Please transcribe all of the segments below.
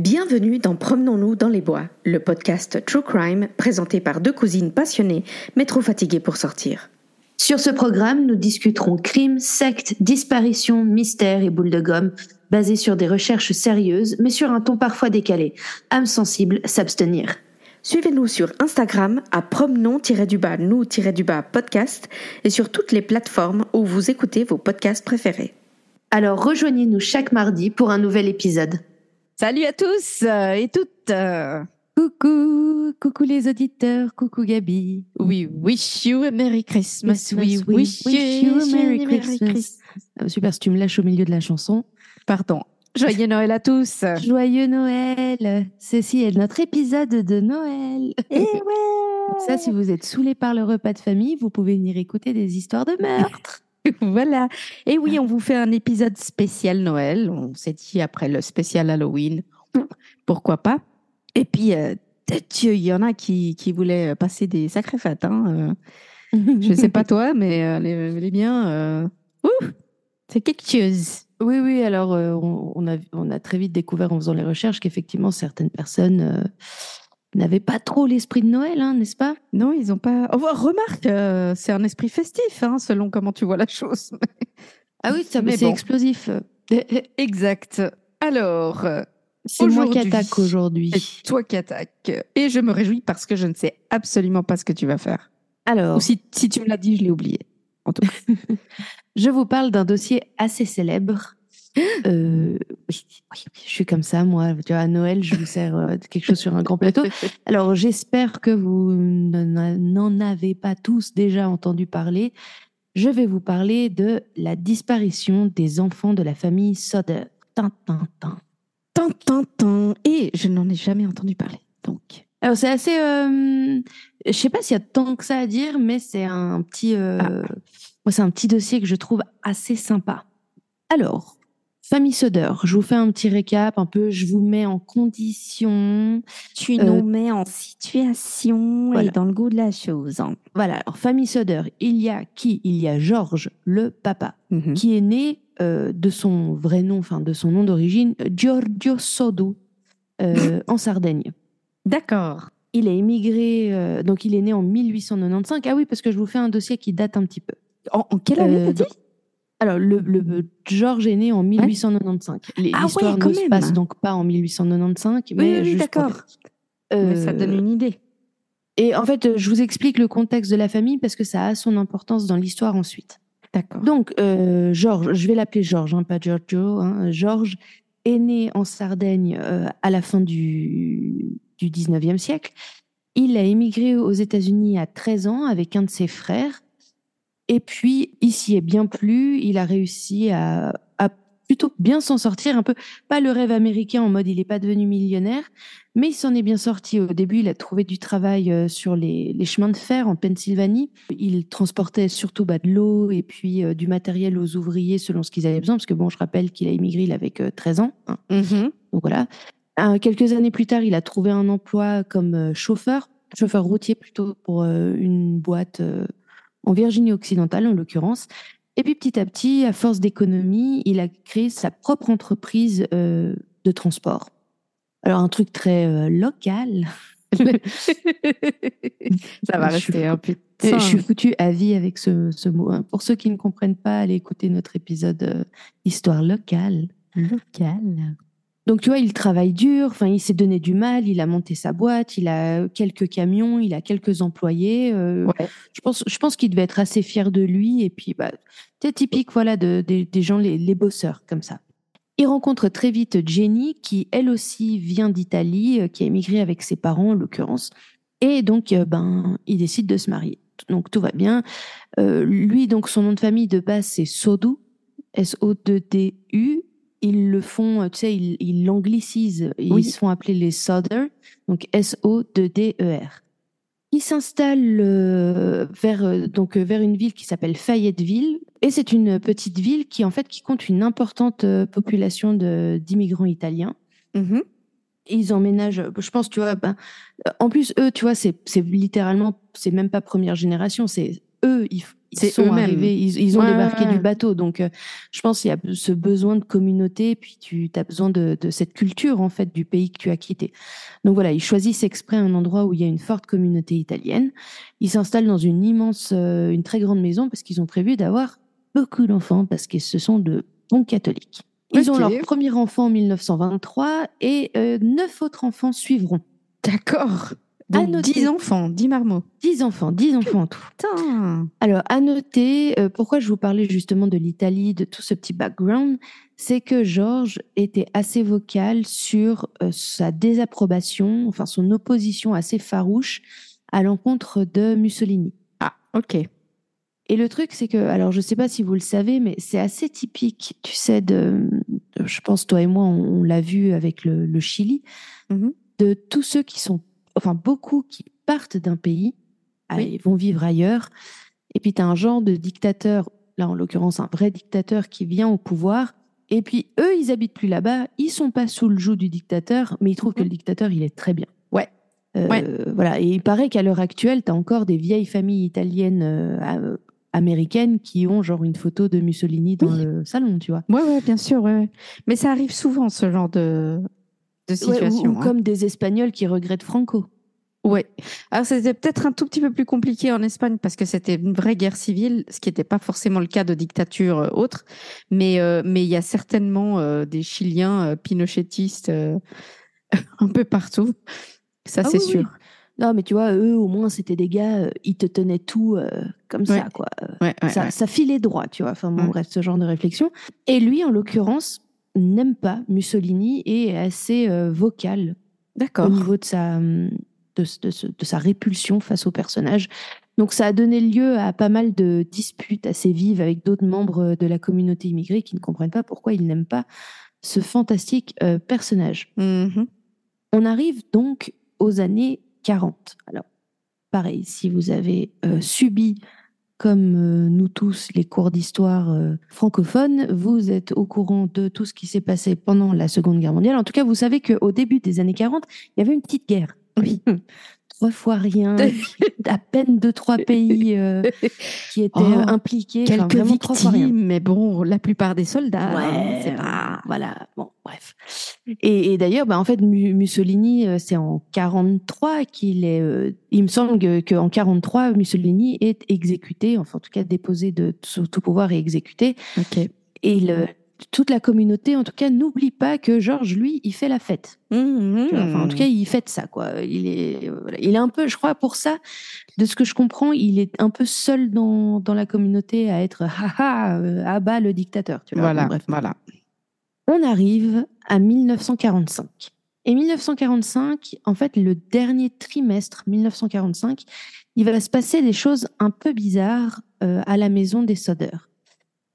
Bienvenue dans Promenons-nous dans les bois, le podcast True Crime présenté par deux cousines passionnées mais trop fatiguées pour sortir. Sur ce programme, nous discuterons crimes, sectes, disparitions, mystères et boules de gomme, basés sur des recherches sérieuses, mais sur un ton parfois décalé. Âme sensible, s'abstenir. Suivez-nous sur Instagram à promenons-du-bas nous-du-bas podcast et sur toutes les plateformes où vous écoutez vos podcasts préférés. Alors rejoignez-nous chaque mardi pour un nouvel épisode. Salut à tous euh, et toutes. Coucou, coucou les auditeurs, coucou Gabi. We wish you a Merry Christmas. We wish you a Merry Christmas. Ah, super, si tu me lâches au milieu de la chanson. Pardon. Joyeux Noël à tous. Joyeux Noël. Ceci est notre épisode de Noël. Et ouais. Ça, si vous êtes saoulés par le repas de famille, vous pouvez venir écouter des histoires de meurtre. voilà. Et oui, on vous fait un épisode spécial Noël. On s'est dit après le spécial Halloween, pourquoi pas? Et puis, euh, il y en a qui, qui voulaient passer des sacrées fêtes. Hein. euh. Je sais pas toi, mais euh, les, les miens, euh, c'est quelque chose. Oui, oui, alors on, on a, on a très vite découvert en faisant les recherches qu'effectivement certaines personnes n'avaient pas trop l'esprit de Noël, hein, n'est-ce pas? Non, ils ont pas. Oh, remarque, euh, c'est un esprit festif, hein, selon comment tu vois la chose. Ah oui, ça Mais c'est bon. explosif. exact. Alors, euh, C'est moi qui attaque aujourd'hui. c'est toi qui attaques. Et je me réjouis parce que je ne sais absolument pas ce que tu vas faire. Alors, Ou si, si tu me l'as dit, je l'ai oublié. En tout cas. je vous parle d'un dossier assez célèbre. Euh, oui, oui, je suis comme ça, moi. Tu vois, à Noël, je vous sers euh, quelque chose sur un grand plateau. Alors, j'espère que vous n'en avez pas tous déjà entendu parler. Je vais vous parler de la disparition des enfants de la famille Soder. Tin, tin, tin. Tin, tin, tin. Et je n'en ai jamais entendu parler. Donc, Alors, c'est assez. Euh, je sais pas s'il y a tant que ça à dire, mais c'est un petit. euh, moi, c'est un petit dossier que je trouve assez sympa. Alors, famille Soder, je vous fais un petit récap, un peu, je vous mets en condition. tu Euh, nous mets en situation voilà. et dans le goût de la chose. hein. Voilà, alors, famille Soder, il y a qui? Il y a Georges, le papa, Mhm. qui est né euh, de son vrai nom, enfin de son nom d'origine, Giorgio Sodo, euh, en Sardaigne. D'accord. Il est émigré, euh, donc il est né en 1895. Ah oui, parce que je vous fais un dossier qui date un petit peu. En, en quelle année t'as dit? donc- Alors, le, le- Georges est né en 1895. Les- Ah L'histoire ouais, quand ne se passe donc pas en 1895, mais oui, oui, d'accord. Mais ça Euh, donne une idée. Et en fait, euh, je vous explique le contexte de la famille parce que ça a son importance dans l'histoire ensuite. D'accord. Donc, euh, Georges, je vais l'appeler Georges, hein, pas Giorgio. hein. Georges est né en Sardaigne euh, à la fin du, du 19e siècle. Il a émigré aux États-Unis à 13 ans avec un de ses frères. Et puis, il s'y est bien plu. Il a réussi à, à plutôt bien s'en sortir. Un peu, pas le rêve américain en mode il n'est pas devenu millionnaire, mais il s'en est bien sorti. Au début, il a trouvé du travail euh, sur les, les chemins de fer en Pennsylvanie. Il transportait surtout bah, de l'eau et puis euh, du matériel aux ouvriers selon ce qu'ils avaient besoin. Parce que bon, je rappelle qu'il a immigré, il avait que 13 ans. hein. Mhm. Donc voilà. Euh, quelques années plus tard, il a trouvé un emploi comme chauffeur, chauffeur routier plutôt pour euh, une boîte en Virginie occidentale en l'occurrence. Et puis petit à petit, à force d'économie, il a créé sa propre entreprise euh, de transport. Alors un truc très euh, local. ça va Je suis rester un putain. Je suis foutue à vie avec ce, ce mot. hein. Pour ceux qui ne comprennent pas, allez écouter notre épisode euh, Histoire locale. local. Donc, tu vois, il travaille dur, enfin, il s'est donné du mal, il a monté sa boîte, il a quelques camions, il a quelques employés. euh, Ouais. Je pense, je pense qu'il devait être assez fier de lui. Et puis, bah, c'est typique, voilà, de, des- des gens, les, les bosseurs, comme ça. Il rencontre très vite Jenny, qui elle aussi vient d'Italie, euh, qui a émigré avec ses parents, en l'occurrence. Et donc, euh, ben, il décide de se marier. Donc, tout va bien. Euh, lui, donc, son nom de famille de base, c'est Sodu, S-O-D-D-U. Ils le font, euh, tu sais, ils ils l'anglicisent. Ils Oui. se font appeler les Soder, donc S-O-D-D-E-R. Il s'installe euh, vers, euh, donc, vers une ville qui s'appelle Fayetteville. Et c'est une petite ville qui, en fait, qui compte une importante population d'immigrants italiens. Et ils emménagent, je pense, tu vois, ben, en plus, eux, tu vois, c'est littéralement, c'est même pas première génération, c'est eux, ils, ils sont arrivés, ils, ils ont Ouais, débarqué ouais, du bateau. Donc, euh, je pense qu'il y a ce besoin de communauté, puis tu as besoin de, de cette culture, en fait, du pays que tu as quitté. Donc voilà, ils choisissent exprès un endroit où il y a une forte communauté italienne. Ils s'installent dans une immense, euh, une très grande maison parce qu'ils ont prévu d'avoir beaucoup d'enfants parce que ce sont de bons catholiques. Ils ont leur premier enfant en 1923 et euh, neuf autres enfants suivront. D'accord. À Donc, noter. 10 enfants, 10 marmots. Dix enfants, dix enfants en tout. Putain. Alors, à noter, euh, pourquoi je vous parlais justement de l'Italie, de tout ce petit background, c'est que Georges était assez vocal sur euh, sa désapprobation, enfin son opposition assez farouche à l'encontre de Mussolini. Ah, ok. Et le truc, c'est que, alors je ne sais pas si vous le savez, mais c'est assez typique, tu sais, de, de- je pense toi et moi, on, on l'a vu avec le, le Chili, Mhm. de tous ceux qui sont, enfin beaucoup qui partent d'un pays, Oui. vont vivre ailleurs, et puis tu as un genre de dictateur, là en l'occurrence un vrai dictateur qui vient au pouvoir, et puis eux, ils habitent plus là-bas, ils sont pas sous le joug du dictateur, mais ils trouvent que Mhm. le dictateur, il est très bien. Ouais. Euh, Ouais. Voilà, et il paraît qu'à l'heure actuelle, tu as encore des vieilles familles italiennes euh, américaines qui ont genre une photo de Mussolini dans Oui. le salon, tu vois. Ouais, ouais, bien sûr. ouais. Mais ça arrive souvent, ce genre de, de Ouais, situation. ou, ou hein. comme des Espagnols qui regrettent Franco. Ouais. Alors c'était peut-être un tout petit peu plus compliqué en Espagne parce que c'était une vraie guerre civile, ce qui n'était pas forcément le cas de dictature euh, autre. Mais euh, mais il y a certainement euh, des Chiliens euh, pinochetistes euh, un peu partout. Ça Ah c'est oui, oui. sûr. Non, mais tu vois, eux, au moins, c'était des gars, ils te tenaient tout comme Ouais. ça, quoi. Ouais, ouais, ça, ça filait droit, tu vois. Enfin, bon, Mm. bref, ce genre de réflexion. Et lui, en l'occurrence, n'aime pas Mussolini et est assez euh, vocal au niveau de sa, hum, de, de ce- de sa répulsion face au personnage. Donc ça a donné lieu à pas mal de disputes assez vives avec d'autres membres de la communauté immigrée qui ne comprennent pas pourquoi ils n'aiment pas ce fantastique euh, personnage. Mhm. On arrive donc aux années 40. Alors, pareil, si vous avez euh, subi, comme euh, nous tous, les cours d'histoire euh, francophones, vous êtes au courant de tout ce qui s'est passé pendant la Seconde Guerre mondiale. En tout cas, vous savez qu'au début des années 40, il y avait une petite guerre. Oui. Trois fois rien, à peine deux, trois pays euh, qui étaient Oh, euh, impliqués. Enfin, Quelques vraiment trois fois rien. victimes, mais bon, la plupart des soldats. hein, Ouais, c'est pas. voilà. Bon, bref. Et, et d'ailleurs, bah, en fait, Mu- Mussolini, euh, c'est en 43 qu'il est. euh, il me semble que- qu'en 43, Mussolini est exécuté, enfin, en tout cas, déposé de sous tout pouvoir et exécuté. Ok. Et le- toute la communauté, en tout cas, n'oublie pas que Georges, lui, il fait la fête. Enfin, en tout cas, il fête ça, quoi. Il est, euh, il est un peu, je crois, pour ça, de ce que je comprends, il est un peu seul dans, dans la communauté à être, haha, euh, à bas le dictateur. Tu vois. voilà, bref. voilà. On arrive à 1945. Et 1945, en fait, le dernier trimestre 1945, il va se passer des choses un peu bizarres euh, à la maison des sodeurs.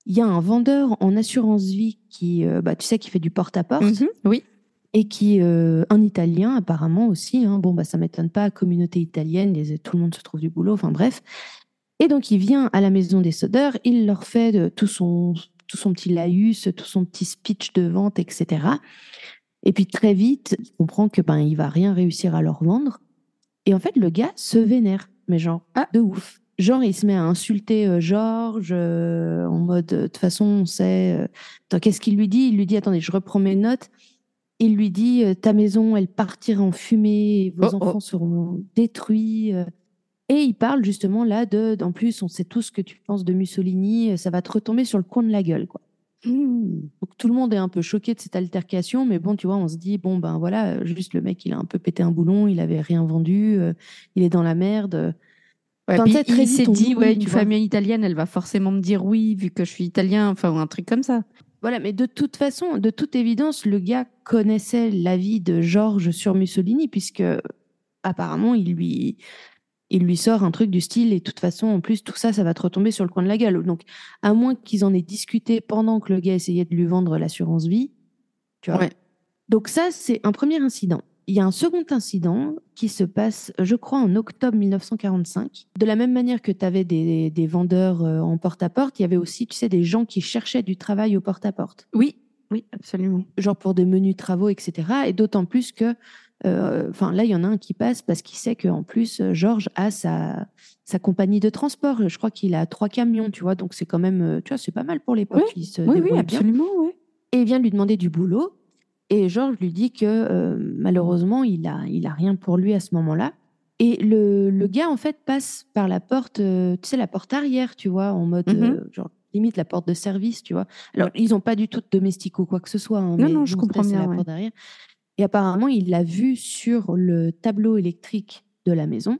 Il y a un vendeur en assurance vie qui, euh, bah, tu sais, qui fait du porte-à-porte Mhm. Oui. et qui, euh, un Italien apparemment aussi. hein. Bon, bah, ça m'étonne pas, communauté italienne, les- tout le monde se trouve du boulot. Enfin bref. Et donc il vient à la maison des sodeurs, il leur fait de, tout son tout son petit laïus, tout son petit speech de vente, etc. Et puis très vite, il comprend que ben il va rien réussir à leur vendre. Et en fait, le gars se vénère, mais genre Ah. de ouf. Genre, il se met à insulter euh, Georges euh, en mode euh, de toute façon, on sait. euh, qu'est-ce qu'il lui dit? Il lui dit attendez, je reprends mes notes. Il lui dit ta maison, elle partira en fumée, et vos Oh, oh. enfants seront détruits. Et il parle justement là de, en plus, on sait tous ce que tu penses de Mussolini, ça va te retomber sur le coin de la gueule, quoi. Mhm. Donc tout le monde est un peu choqué de cette altercation, mais bon, tu vois, on se dit bon ben voilà, juste le mec, il a un peu pété un boulon, il avait rien vendu, il est dans la merde. Ouais, puis très il s'est dit, ouais, tu une vois. famille italienne, elle va forcément me dire oui, vu que je suis italien, enfin, ou un truc comme ça. Voilà, mais de toute façon, de toute évidence, le gars connaissait l'avis de Georges sur Mussolini, puisque apparemment, il lui, il lui sort un truc du style, et de toute façon, en plus, tout ça, ça va te retomber sur le coin de la gueule. Donc, à moins qu'ils en aient discuté pendant que le gars essayait de lui vendre l'assurance vie, tu vois. Ouais. Donc ça, c'est un premier incident. Il y a un second incident qui se passe, je crois, en octobre 1945. De la même manière que tu avais des, des vendeurs euh, en porte-à-porte, il y avait aussi, tu sais, des gens qui cherchaient du travail au porte-à-porte. Oui, oui, absolument. genre pour de menus travaux, etc. Et d'autant plus que, euh, enfin là, il y en a un qui passe parce qu'il sait qu'en plus, euh, Georges a sa, sa compagnie de transport. Je crois qu'il a trois camions, tu vois, donc c'est quand même, tu vois, c'est pas mal pour l'époque. Il se Oui, oui, absolument, oui. Et il vient lui demander du boulot. Et Georges lui dit que euh, malheureusement, il a, il a rien pour lui à ce moment-là. Et le, le gars, en fait, passe par la porte, euh, tu sais, la porte arrière, tu vois, en mode, Mhm. euh, genre, limite la porte de service, tu vois. Alors, ils n'ont pas du tout de domestique ou quoi que ce soit. hein, Non, mais non, je comprends bien, la ouais. porte derrière. Et apparemment, il l'a vu sur le tableau électrique de la maison.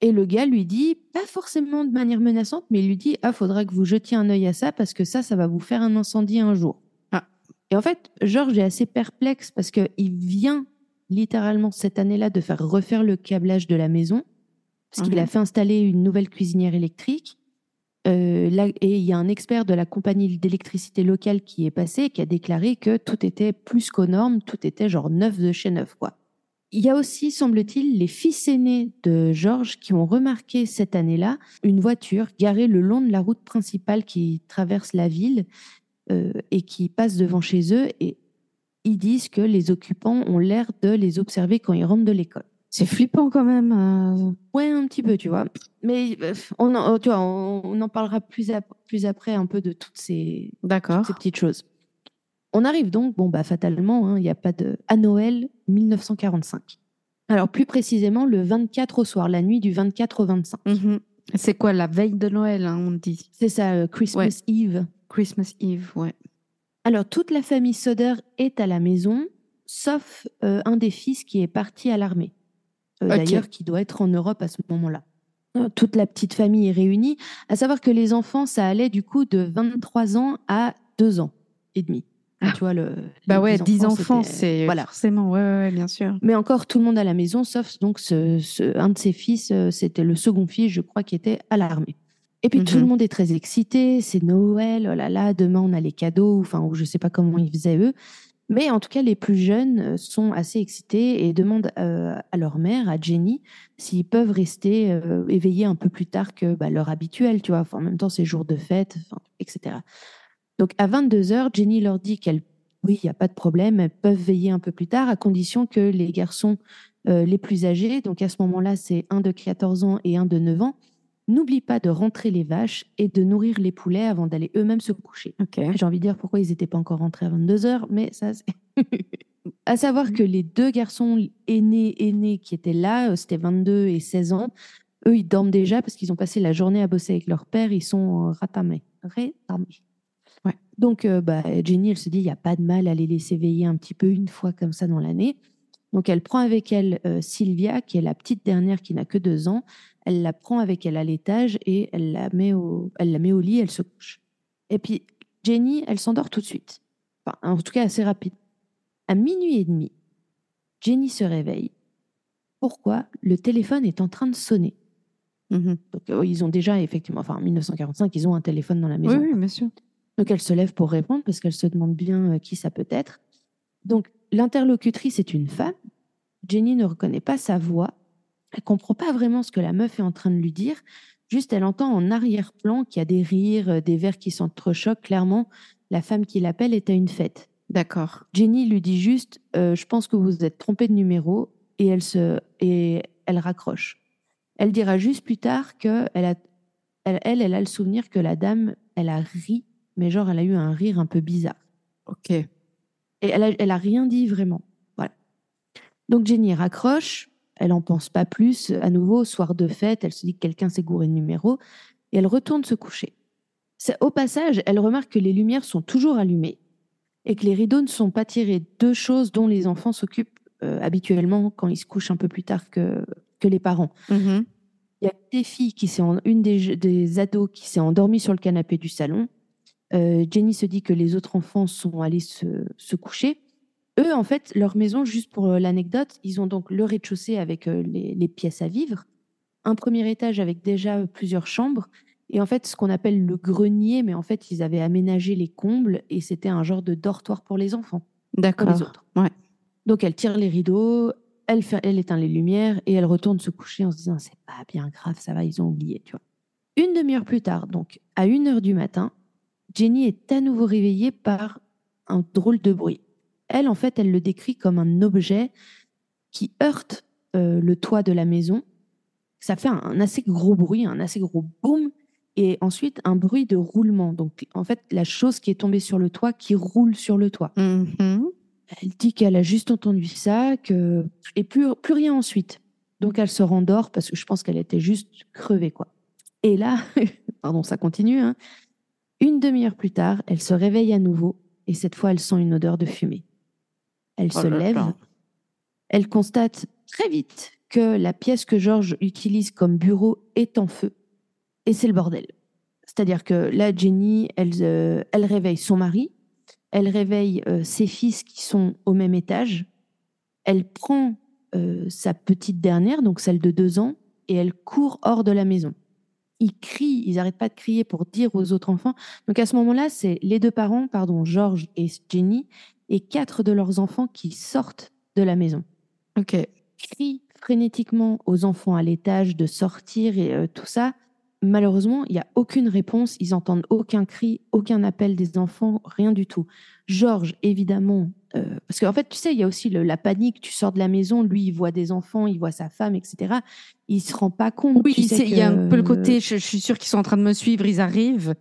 Et le gars lui dit, pas forcément de manière menaçante, mais il lui dit, ah, faudra que vous jetiez un œil à ça parce que ça, ça va vous faire un incendie un jour. Et en fait, Georges est assez perplexe parce qu'il vient littéralement cette année-là de faire refaire le câblage de la maison, parce qu'il Mhm. a fait installer une nouvelle cuisinière électrique. Euh, là, et il y a un expert de la compagnie d'électricité locale qui est passé et qui a déclaré que tout était plus qu'aux normes, tout était genre neuf de chez neuf, quoi. Il y a aussi, semble-t-il, les fils aînés de Georges qui ont remarqué cette année-là une voiture garée le long de la route principale qui traverse la ville euh, et qui passe devant chez eux. Et ils disent que les occupants ont l'air de les observer quand ils rentrent de l'école. C'est flippant quand même. euh. Ouais, un petit peu, tu vois. Mais euh, on en, tu vois, on, on en parlera plus, plus après un peu de toutes ces, petites choses. On arrive donc, bon, bah, fatalement, hein, il n'y a pas de. à Noël 1945. Alors, plus précisément, le 24 au soir, la nuit du 24 au 25. Mhm. C'est quoi la veille de Noël, hein, on dit? C'est ça, euh, Christmas Eve. Christmas Eve, ouais. Alors, toute la famille Soder est à la maison, sauf euh, un des fils qui est parti à l'armée. Euh. D'ailleurs, qui doit être en Europe à ce moment-là. Euh, Toute la petite famille est réunie. À savoir que les enfants, ça allait du coup de 23 ans à 2 ans et demi. Ah. Tu vois, le, Bah ouais, 10 enfants, c'est Voilà. forcément, ouais, ouais, ouais, bien sûr. Mais encore tout le monde à la maison, sauf donc ce, ce- un de ses fils, c'était le second fils, je crois, qui était à l'armée. Et puis tout Mhm. le monde est très excité, c'est Noël, oh là là, demain on a les cadeaux, enfin, ou je sais pas comment ils faisaient eux. Mais en tout cas, les plus jeunes euh, sont assez excités et demandent euh, à leur mère, à Jenny, s'ils peuvent rester euh, éveillés un peu plus tard que bah, l'heure habituelle, tu vois. Enfin, en même temps, c'est jour de fête, enfin, etc. Donc à 22h, Jenny leur dit qu'elle, oui, il n'y a pas de problème, elles peuvent veiller un peu plus tard, à condition que les garçons euh, les plus âgés, donc à ce moment-là, c'est un de 14 ans et un de 9 ans, n'oublient pas de rentrer les vaches et de nourrir les poulets avant d'aller eux-mêmes se coucher. J'ai envie de dire pourquoi ils n'étaient pas encore rentrés à 22 heures, mais ça, c'est. à savoir que les deux garçons aînés, aînés qui étaient là, euh, c'était 22 et 16 ans, eux, ils dorment déjà parce qu'ils ont passé la journée à bosser avec leur père, ils sont euh, ratamés. Rétamés. Ouais. Donc, euh, bah, Jenny, elle se dit, il n'y a pas de mal à les laisser veiller un petit peu une fois comme ça dans l'année. Donc, elle prend avec elle euh, Sylvia, qui est la petite dernière qui n'a que deux ans. Elle la prend avec elle à l'étage et elle la met au, elle la met au lit, elle se couche. Et puis, Jenny, elle s'endort tout de suite. Enfin, en tout cas, assez rapide. À minuit et demi, Jenny se réveille. Pourquoi Le téléphone est en train de sonner? Mhm. Donc, euh, ils ont déjà, effectivement, enfin, en 1945, ils ont un téléphone dans la Oui, maison. oui, bien sûr. Donc, elle se lève pour répondre parce qu'elle se demande bien euh, qui ça peut être. Donc, l'interlocutrice est une femme. Jenny ne reconnaît pas sa voix. Elle comprend pas vraiment ce que la meuf est en train de lui dire. Juste, elle entend en arrière-plan qu'il y a des rires, euh, des verres qui s'entrechoquent. Clairement, la femme qui l'appelle est à une fête. D'accord. Jenny lui dit juste euh, Je pense que vous vous êtes trompé de numéro et elle, se, et elle raccroche. Elle dira juste plus tard que elle, a, elle, elle, elle a le souvenir que la dame, elle a ri, mais genre elle a eu un rire un peu bizarre. Ok. Et elle a, elle a rien dit vraiment. Voilà. Donc Jenny raccroche, elle en pense pas plus. À nouveau, soir de fête, elle se dit que quelqu'un s'est gouré de numéro et elle retourne se coucher. Au passage, elle remarque que les lumières sont toujours allumées et que les rideaux ne sont pas tirés. Deux choses dont les enfants s'occupent euh, habituellement quand ils se couchent un peu plus tard que, que les parents. Mhm. Il y a des filles qui s'est une des, des ados qui s'est endormie sur le canapé du salon. Euh, Jenny se dit que les autres enfants sont allés se, se coucher. Eux, en fait, leur maison, juste pour euh, l'anecdote, ils ont donc le rez-de-chaussée avec euh, les, les pièces à vivre, un premier étage avec déjà euh, plusieurs chambres, et en fait, ce qu'on appelle le grenier, mais en fait, ils avaient aménagé les combles et c'était un genre de dortoir pour les enfants D'accord. les autres. Ouais. Donc elle tire les rideaux, elle, fait, elle éteint les lumières et elle retourne se coucher en se disant c'est pas bien grave, ça va, ils ont oublié, tu vois. Une demi-heure plus tard, donc à une heure du matin, Jenny est à nouveau réveillée par un drôle de bruit. Elle, en fait, elle le décrit comme un objet qui heurte euh, le toit de la maison. Ça fait un, assez gros bruit, un assez gros boom, et ensuite un bruit de roulement. Donc, en fait, la chose qui est tombée sur le toit qui roule sur le toit. Mhm. Elle dit qu'elle a juste entendu ça, que et plus plus rien ensuite. Donc elle se rendort parce que je pense qu'elle était juste crevée quoi. Et là, pardon, ça continue. hein. Une demi-heure plus tard, elle se réveille à nouveau et cette fois elle sent une odeur de fumée. Elle Oh se lève. là. Elle constate très vite que la pièce que Georges utilise comme bureau est en feu et c'est le bordel. C'est-à-dire que là, Jenny, elle, euh, elle réveille son mari, elle réveille euh, ses fils qui sont au même étage, elle prend euh, sa petite dernière, donc celle de deux ans, et elle court hors de la maison. Ils crient, ils n'arrêtent pas de crier pour dire aux autres enfants. Donc à ce moment-là, c'est les deux parents, pardon, Georges et Jenny, et quatre de leurs enfants qui sortent de la maison Ok. crient frénétiquement aux enfants à l'étage de sortir et euh, tout ça. Malheureusement, il n'y a aucune réponse. Ils entendent aucun cri, aucun appel des enfants, rien du tout. Georges, évidemment, euh, parce qu'en fait, tu sais, il y a aussi le- la panique. Tu sors de la maison, lui, il voit des enfants, il voit sa femme, etc. Il se rend pas compte. Oui, tu sais c'est- il y a un peu le côté, je, je suis sûre qu'ils sont en train de me suivre, ils arrivent,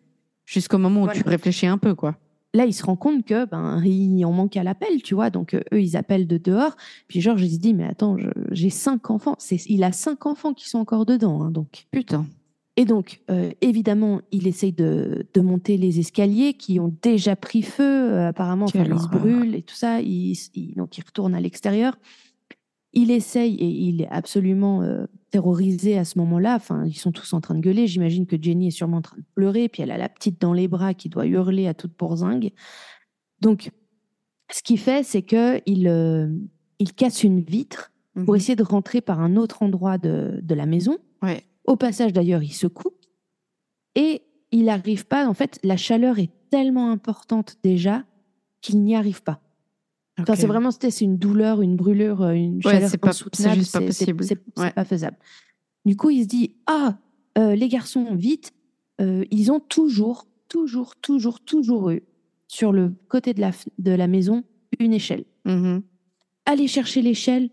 jusqu'au moment où Voilà. tu réfléchis un peu, quoi. Là, il se rend compte que ben il en manque à l'appel, tu vois. Donc euh, eux, ils appellent de dehors. Puis Georges, il se dit mais attends, j'ai cinq enfants. Il a cinq enfants qui sont encore dedans, hein, donc. Putain. Et donc, euh, évidemment, il essaye de, de monter les escaliers qui ont déjà pris feu. euh, apparemment, enfin, ils se brûlent et tout ça. Il, il- donc, il retourne à l'extérieur. Il essaye et il est absolument euh, terrorisé à ce moment-là. Enfin, ils sont tous en train de gueuler. J'imagine que Jenny est sûrement en train de pleurer. Puis elle a la petite dans les bras qui doit hurler à toute pourzingue. Donc, ce qu'il fait, c'est que il, euh, il casse une vitre pour Mhm. essayer de rentrer par un autre endroit de, de la maison. Ouais. Au passage, d'ailleurs, il se coupe et il n'arrive pas. En fait, la chaleur est tellement importante déjà qu'il n'y arrive pas. Enfin, Ok. c'est vraiment c'était- c'est une douleur, une brûlure, euh, une Ouais, chaleur c'est pas- insoutenable. c'est juste pas possible. C'est c'est Ouais. pas faisable. Du coup, il se dit ah euh, les garçons vite, euh, ils ont toujours, toujours, toujours, toujours eu sur le côté de la de la maison une échelle Mhm. allez chercher l'échelle,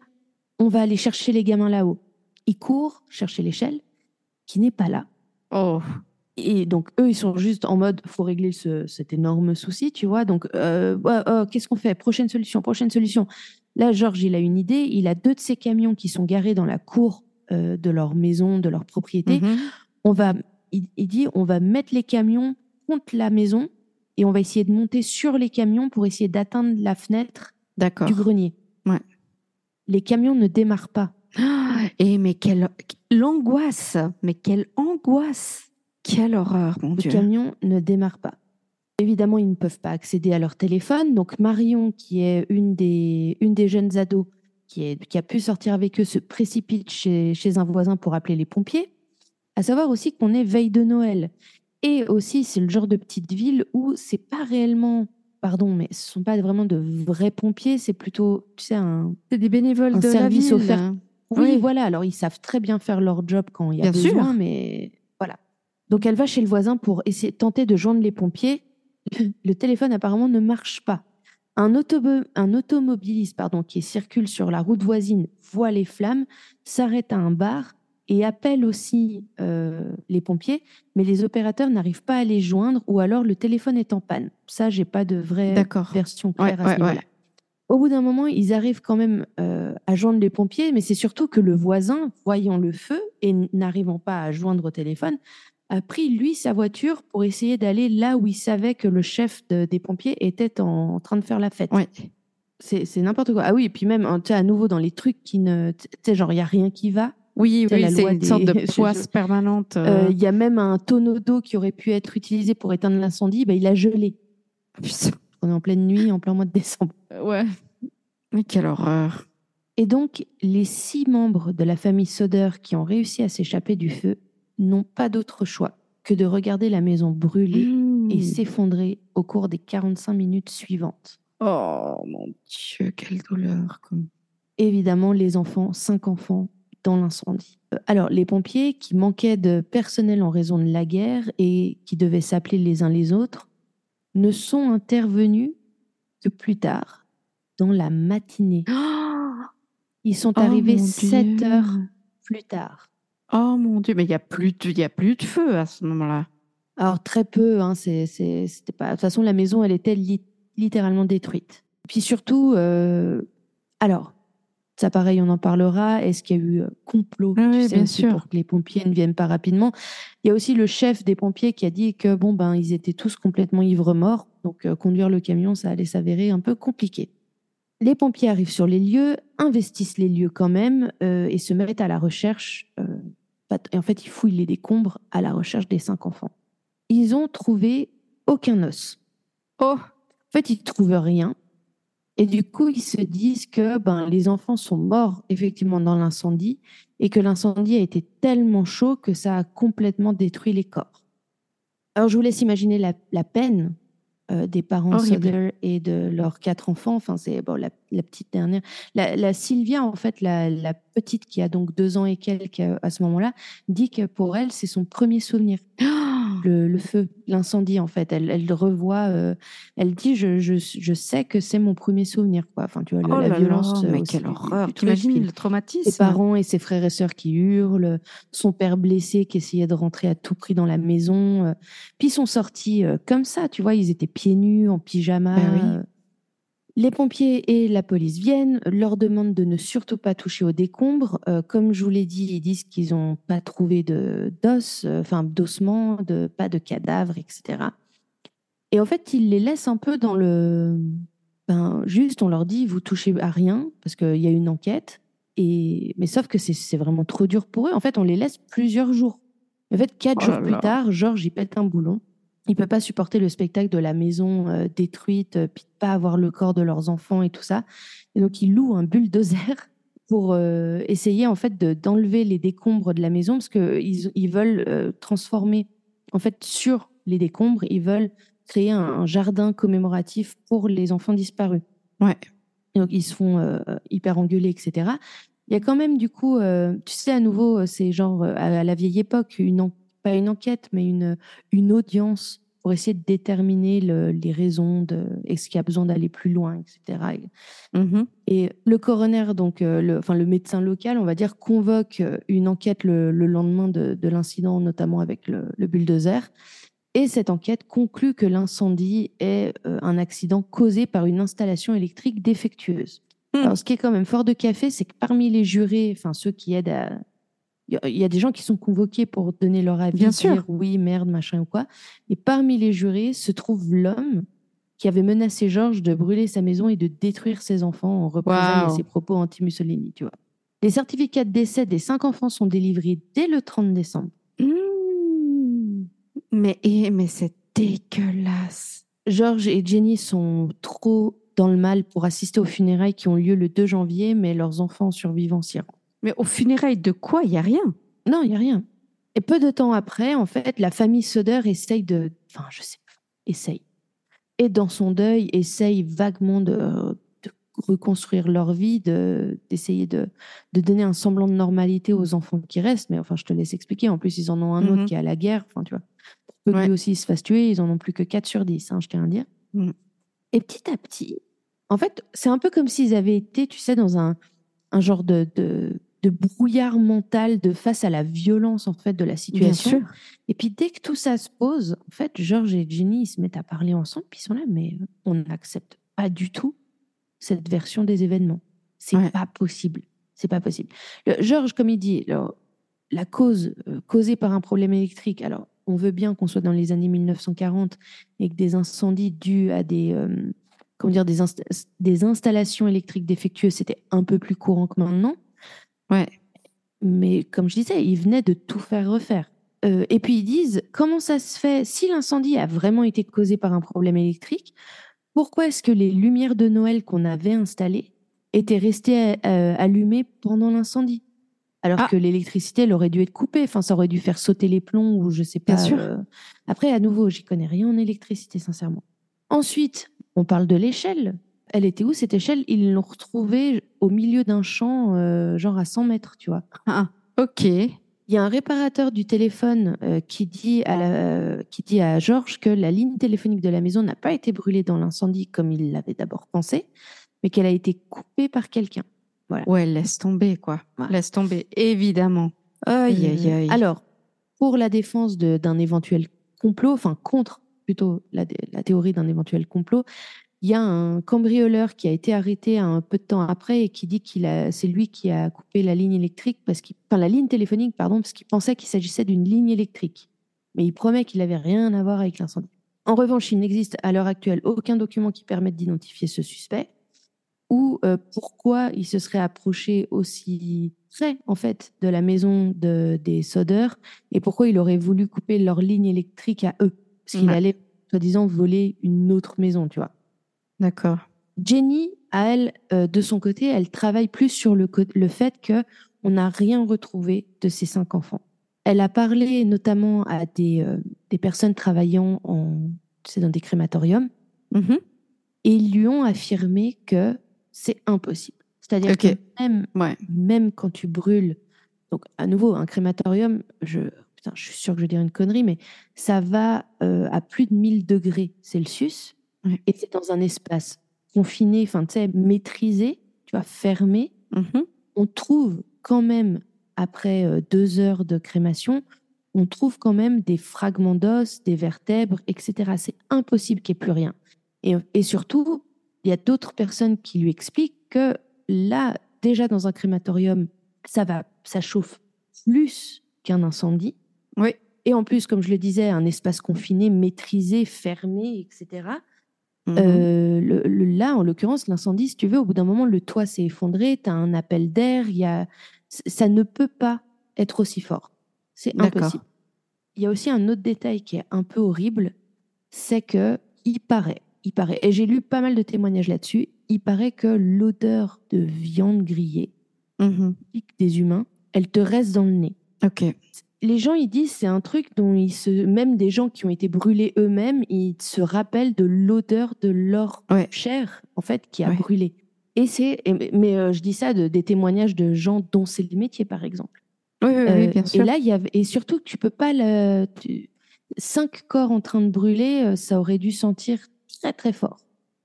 on va aller chercher les gamins là-haut. Ils courent chercher l'échelle, qui n'est pas là. Oh. Et donc, eux, ils sont juste en mode, faut régler ce- cet énorme souci, tu vois. Donc, euh, euh, qu'est-ce qu'on fait? Prochaine solution, prochaine solution. Là, Georges, il a une idée. Il a deux de ses camions qui sont garés dans la cour euh, de leur maison, de leur propriété. Mhm. On va, il, il dit, on va mettre les camions contre la maison et on va essayer de monter sur les camions pour essayer d'atteindre la fenêtre D'accord. du grenier. Ouais. Les camions ne démarrent pas. Et mais quelle l'angoisse, mais quelle angoisse, quelle horreur, mon Le Dieu. camion ne démarre pas. Évidemment, ils ne peuvent pas accéder à leur téléphone. Donc Marion, qui est une des, une des jeunes ados qui, est, qui a pu sortir avec eux, se précipite chez, chez un voisin pour appeler les pompiers. À savoir aussi qu'on est veille de Noël. Et aussi, c'est le genre de petite ville où c'est pas réellement, pardon, mais ce sont pas vraiment de vrais pompiers, c'est plutôt, tu sais, un, C'est des bénévoles Un de service la ville. offert. Oui, Oui. voilà. Alors, ils savent très bien faire leur job quand il y a Bien sûr. besoin, mais. Donc, elle va chez le voisin pour essayer tenter de joindre les pompiers. Le téléphone apparemment ne marche pas. Un, automobiliste pardon, qui circule sur la route voisine voit les flammes, s'arrête à un bar et appelle aussi euh, les pompiers, mais les opérateurs n'arrivent pas à les joindre ou alors le téléphone est en panne. Ça, j'ai pas de vraie D'accord. version Ouais, claire à ouais, ce niveau-là. ouais. Au bout d'un moment, ils arrivent quand même euh, à joindre les pompiers, mais c'est surtout que le voisin, voyant le feu et n'arrivant pas à joindre au téléphone, a pris lui sa voiture pour essayer d'aller là où il savait que le chef de- des pompiers était en, en train de faire la fête. Ouais. C'est c'est n'importe quoi. Ah oui, et puis même, hein, tu sais, à nouveau, dans les trucs qui ne. Tu sais, genre, il n'y a rien qui va. Oui, oui, c'est une des- sorte de poisse permanente. Euh, euh. Il y a même un tonneau d'eau qui aurait pu être utilisé pour éteindre l'incendie. Ben, il a gelé. Putain. On est en pleine nuit, en plein mois de décembre. Ouais. Mais quelle horreur. Et donc, les six membres de la famille Soder qui ont réussi à s'échapper du feu n'ont pas d'autre choix que de regarder la maison brûler et Mmh. s'effondrer au cours des 45 minutes suivantes. Oh mon Dieu, quelle douleur. Évidemment, les enfants, cinq enfants, dans l'incendie. Euh, Alors, les pompiers, qui manquaient de personnel en raison de la guerre et qui devaient s'appeler les uns les autres, ne sont intervenus que plus tard, dans la matinée. Ils sont Oh arrivés mon 7 Dieu. heures plus tard. Oh mon Dieu, mais il n'y a, plus de- y a plus de feu à ce moment-là. Alors très peu, hein, c'est, c'était pas. De toute façon, la maison, elle était li- littéralement détruite. Puis surtout, euh, alors, ça pareil, on en parlera. Est-ce qu'il y a eu euh, complot Ah oui, sais, bien aussi sûr. pour que les pompiers ne viennent pas rapidement Il y a aussi le chef des pompiers qui a dit que bon ben ils étaient tous complètement ivres morts, donc euh, conduire le camion, ça allait s'avérer un peu compliqué. Les pompiers arrivent sur les lieux, investissent les lieux quand même euh, et se mettent à la recherche. euh, et en fait, ils fouillent les décombres à la recherche des cinq enfants. Ils ont trouvé aucun os. Oh, En fait, ils trouvent rien. Et du coup, ils se disent que ben, les enfants sont morts effectivement dans l'incendie et que l'incendie a été tellement chaud que ça a complètement détruit les corps. Alors, je vous laisse imaginer la, la peine euh, des parents Horrible. Soder et de leurs quatre enfants. Enfin, c'est bon, la, la petite dernière. La, la Sylvia, en fait, la, la petite qui a donc deux ans et quelques euh, à ce moment-là, dit que pour elle, c'est son premier souvenir le, le feu, l'incendie en fait. Elle, elle le revoit, euh, elle dit je, je, je sais que c'est mon premier souvenir quoi. Enfin tu vois le- oh la violence. euh, mais quelle horreur. T'imagines le traumatisme ses parents et ses frères et sœurs qui hurlent, son père blessé qui essayait de rentrer à tout prix dans la maison. euh. Puis ils sont sortis comme ça, tu vois, ils étaient pieds nus, en pyjama. Ben oui. Les pompiers et la police viennent, leur demandent de ne surtout pas toucher aux décombres. Euh, comme je vous l'ai dit, ils disent qu'ils n'ont pas trouvé de d'os, euh, enfin d'ossements, de, pas de cadavres, etc. Et en fait, ils les laissent un peu dans le... Ben, juste, on leur dit, vous touchez à rien, parce qu'il y a une enquête. Et... Mais sauf que c'est- vraiment trop dur pour eux. En fait, on les laisse plusieurs jours. En fait, quatre Oh jours là plus tard, Georges, il pète un boulon. Il peut pas supporter le spectacle de la maison euh, détruite, euh, puis de pas avoir le corps de leurs enfants et tout ça. Et donc, il loue un bulldozer pour euh, essayer en fait de- d'enlever les décombres de la maison parce qu'ils ils veulent euh, transformer en fait sur les décombres, ils veulent créer un, un jardin commémoratif pour les enfants disparus. Ouais. Et donc ils se font hyper engueuler, etc. Il y a quand même du coup, tu sais, à nouveau, c'est genre à la vieille époque, une pas une enquête, mais une, une audience pour essayer de déterminer le- les raisons de est-ce qu'il y a besoin d'aller plus loin, etc. Mhm. Et le coroner, donc euh, le, enfin, le médecin local, on va dire, convoque euh, une enquête le, le lendemain de, de l'incident, notamment avec le, le bulldozer. Et cette enquête conclut que l'incendie est euh, un accident causé par une installation électrique défectueuse. Hmm. Alors, ce qui est quand même fort de café, c'est que parmi les jurés, enfin ceux qui aident à... Il y a- des gens qui sont convoqués pour donner leur avis, Bien sûr. dire oui, merde, machin ou quoi. Et parmi les jurés se trouve l'homme qui avait menacé Georges de brûler sa maison et de détruire ses enfants en représailles à ses propos anti-Mussolini, tu vois. Les certificats de décès des cinq enfants sont délivrés dès le 30 décembre. Mmh. Mais, mais c'est dégueulasse. Georges et Jenny sont trop dans le mal pour assister aux funérailles qui ont lieu le 2 janvier, mais leurs enfants survivants s'y rendent. Mais aux funérailles de quoi? Il n'y a rien. Non, il n'y a rien. Et peu de temps après, en fait, la famille Soder essaye de. Enfin, je sais pas. Essaye. Et dans son deuil, essaye vaguement de, de reconstruire leur vie, de- d'essayer de, de donner un semblant de normalité aux enfants qui restent. Mais enfin, je te laisse expliquer. En plus, ils en ont un autre qui est à la guerre. Enfin, tu vois. Que Ouais. lui aussi se fasse tuer, ils en ont plus que 4 sur 10, hein, je tiens à dire. Mhm. Et petit à petit, en fait, c'est un peu comme s'ils avaient été, tu sais, dans un, un genre de, de, de brouillard mental de face à la violence en fait de la situation. Et puis dès que tout ça se pose, en fait, Georges et Jenny ils se mettent à parler ensemble, puis ils sont là, mais on n'accepte pas du tout cette version des événements. C'est Ouais. pas possible. C'est pas possible. Le- Georges, comme il dit, alors, la cause euh, causée par un problème électrique. Alors, on veut bien qu'on soit dans les années 1940 et que des incendies dus à des euh, comment dire des installations électriques défectueuses, c'était un peu plus courant que maintenant. Ouais. Mais comme je disais, ils venaient de tout faire refaire. Euh, et puis ils disent comment ça se fait si l'incendie a vraiment été causé par un problème électrique Pourquoi est-ce que les lumières de Noël qu'on avait installées étaient restées euh, allumées pendant l'incendie? Alors Ah. que l'électricité elle aurait dû être coupée Enfin, ça aurait dû faire sauter les plombs ou je sais pas. Bien sûr. euh. Après, à nouveau, j'y connais rien en électricité, sincèrement. Ensuite, on parle de l'échelle. Elle était où cette échelle? Ils l'ont retrouvée au milieu d'un champ, euh, genre à 100 mètres, tu vois. Ah, ok. Il y a un réparateur du téléphone euh, qui, dit à la- qui dit à Georges que la ligne téléphonique de la maison n'a pas été brûlée dans l'incendie comme il l'avait d'abord pensé, mais qu'elle a été coupée par quelqu'un. Ouais, laisse tomber, quoi. Voilà. Laisse tomber, évidemment. Aïe, aïe, aïe. Alors, pour la défense d'un éventuel complot, enfin contre plutôt la théorie d'un éventuel complot, il y a un cambrioleur qui a été arrêté un peu de temps après et qui dit qu'il a, c'est lui qui a coupé la ligne électrique parce qu'il, enfin la ligne téléphonique pardon, parce qu'il pensait qu'il s'agissait d'une ligne électrique, mais il promet qu'il n'avait rien à voir avec l'incendie. En revanche, il n'existe à l'heure actuelle aucun document qui permette d'identifier ce suspect ou euh, pourquoi il se serait approché aussi près en fait de la maison de, des sodeurs et pourquoi il aurait voulu couper leur ligne électrique à eux parce qu'il Ouais. allait soi-disant voler une autre maison, tu vois. D'accord. Jenny, à elle, euh, de son côté, elle travaille plus sur le, le fait que on n'a rien retrouvé de ces cinq enfants. Elle a parlé notamment à des, euh, des personnes travaillant en, dans des crématoriums Mhm. et ils lui ont affirmé que c'est impossible. C'est-à-dire que même, Ouais. même quand tu brûles, donc à nouveau, un crématorium, je, putain, je suis sûre que je vais dire une connerie, mais ça va euh, à plus de 1000 degrés Celsius Ouais. et c'est dans un espace confiné, enfin, tu sais, maîtrisé, tu vois, fermé. Mhm. On trouve quand même, après euh, deux heures de crémation, on trouve quand même des fragments d'os, des vertèbres, etc. C'est impossible qu'il n'y ait plus rien. Et, et surtout, il y a d'autres personnes qui lui expliquent que là, déjà dans un crématorium, ça va, ça chauffe plus qu'un incendie. Oui. Et en plus, comme je le disais, un espace confiné, maîtrisé, fermé, etc. Mhm. Euh, le- le- là, en l'occurrence, l'incendie, si tu veux, au bout d'un moment, le toit s'est effondré, tu as un appel d'air, y a... ça ne peut pas être aussi fort. C'est impossible. Il y a aussi un autre détail qui est un peu horrible, c'est que il paraît, il paraît, et j'ai lu pas mal de témoignages là-dessus, il paraît que l'odeur de viande grillée Mhm. des humains, elle te reste dans le nez Ok. Les gens ils disent c'est un truc dont ils se même des gens qui ont été brûlés eux-mêmes ils se rappellent de l'odeur de leur Ouais. chair en fait qui a Ouais. brûlé et c'est mais euh, je dis ça de, des témoignages de gens dont c'est le métier par exemple Oui, oui, oui, Euh, bien sûr. et là il y avait et surtout tu peux pas le tu- cinq corps en train de brûler euh, ça aurait dû sentir très très fort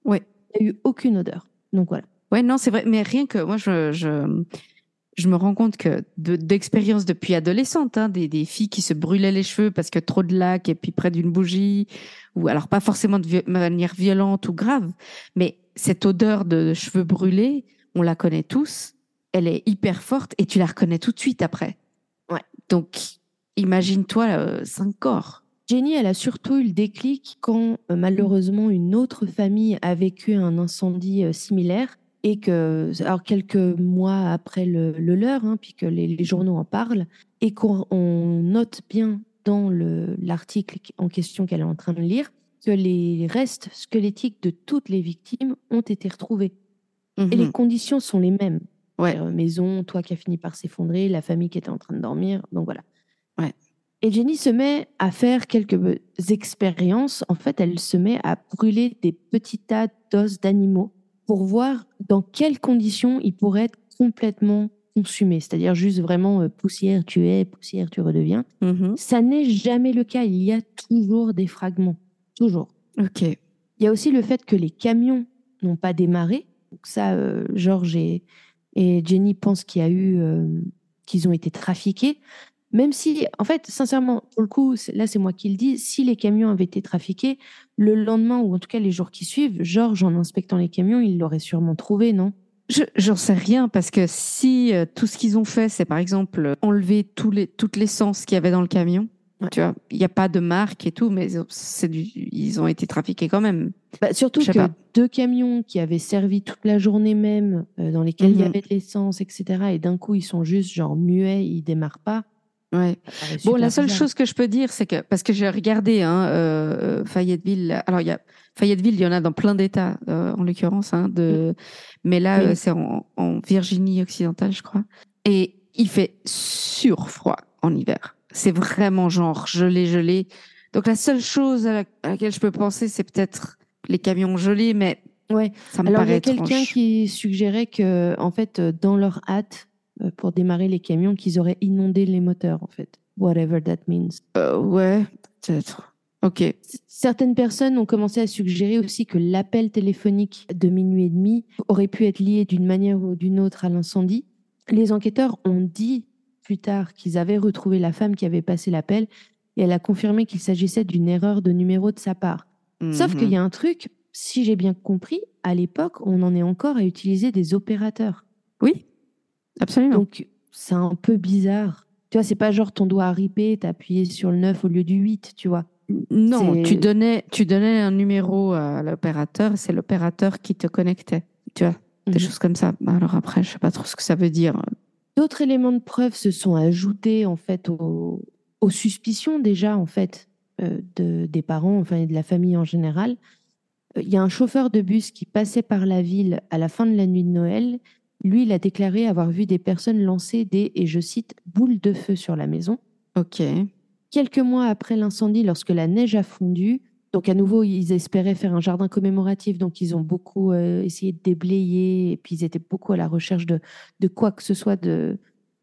Ouais. il y a eu aucune odeur donc voilà Ouais, non, c'est vrai. Mais rien que moi, je, je, je me rends compte que de- d'expérience depuis adolescente, hein, des, des filles qui se brûlaient les cheveux parce que trop de lac et puis près d'une bougie, ou alors pas forcément de vi- manière violente ou grave, mais cette odeur de cheveux brûlés, on la connaît tous, elle est hyper forte et tu la reconnais tout de suite après. Ouais. Donc, imagine-toi euh, cinq corps. Jenny, elle a surtout eu le déclic quand euh, malheureusement une autre famille a vécu un incendie euh, similaire et que, alors quelques mois après le, le leur, hein, puis que les, les journaux en parlent, et qu'on on note bien dans le- l'article en question qu'elle est en train de lire que les restes squelettiques de toutes les victimes ont été retrouvés. Et les Mhm. conditions sont les mêmes. Ouais. C'est-à-dire, Maison, toit qui a fini par s'effondrer, la famille qui était en train de dormir. Donc voilà. Ouais. Et Jenny se met à faire quelques expériences. En fait, elle se met à brûler des petits tas d'os d'animaux pour voir dans quelles conditions ils pourraient être complètement consumés. C'est-à-dire juste vraiment euh, poussière, tu es, poussière, tu redeviens. Mhm. Ça n'est jamais le cas. Il y a toujours des fragments. Toujours. Ok. Il y a aussi le fait que les camions n'ont pas démarré. Donc ça, euh, Georges et, et Jenny pensent qu'il y a eu, euh, qu'ils ont été trafiqués. Même si, en fait, sincèrement, pour le coup, là c'est moi qui le dis, si les camions avaient été trafiqués, le lendemain ou en tout cas les jours qui suivent, Georges, en inspectant les camions, il l'aurait sûrement trouvé, non? Je j'en sais rien parce que si euh, tout ce qu'ils ont fait, c'est par exemple enlever tous les, toute l'essence qu'il y avait dans le camion, Ouais. tu vois, il n'y a pas de marque et tout, mais ils ont- c'est du, ils ont été trafiqués quand même. Bah, Surtout que pas. deux camions qui avaient servi toute la journée même, euh, dans lesquels il y Mhm. avait de l'essence, etc., et d'un coup ils sont juste genre muets, ils démarrent pas. Ouais. Bon, la seule chose que je peux dire, c'est que parce que j'ai regardé hein, euh, Fayetteville. Alors il y a Fayetteville, il y en a dans plein d'États euh, en l'occurrence, hein, de. Mais là, Oui. euh, c'est en, en Virginie occidentale, je crois. Et il fait surfroid en hiver. C'est vraiment genre gelé, gelé. Donc la seule chose à, la- à laquelle je peux penser, c'est peut-être les camions gelés, mais Ouais. ça me Alors, il y a quelqu'un qui suggérait que, en fait, dans leur hâte, pour démarrer les camions qu'ils auraient inondé les moteurs, en fait. Whatever that means. Euh, ouais, peut-être. Ok. Certaines personnes ont commencé à suggérer aussi que l'appel téléphonique de minuit et demi aurait pu être lié d'une manière ou d'une autre à l'incendie. Les enquêteurs ont dit plus tard qu'ils avaient retrouvé la femme qui avait passé l'appel et elle a confirmé qu'il s'agissait d'une erreur de numéro de sa part. Sauf Mhm. qu'il y a un truc, si j'ai bien compris, à l'époque, on en est encore à utiliser des opérateurs. Absolument. Donc, c'est un peu bizarre. Tu vois, c'est pas genre ton doigt à ripé, t'as appuyé sur le 9 au lieu du 8, tu vois. non, tu donnais, tu donnais un numéro à l'opérateur, c'est l'opérateur qui te connectait. Tu vois, des Mhm. choses comme ça. Alors après, je sais pas trop ce que ça veut dire. D'autres éléments de preuve se sont ajoutés en fait aux, aux suspicions déjà en fait euh, de, des parents, enfin et de la famille en général. Il y a un chauffeur de bus qui passait par la ville à la fin de la nuit de Noël. Lui, il a déclaré avoir vu des personnes lancer des, et je cite, boules de feu sur la maison. Ok. Quelques mois après l'incendie, lorsque la neige a fondu, donc à nouveau, ils espéraient faire un jardin commémoratif, donc ils ont beaucoup euh, essayé de déblayer, et puis ils étaient beaucoup à la recherche de, de quoi que ce soit de,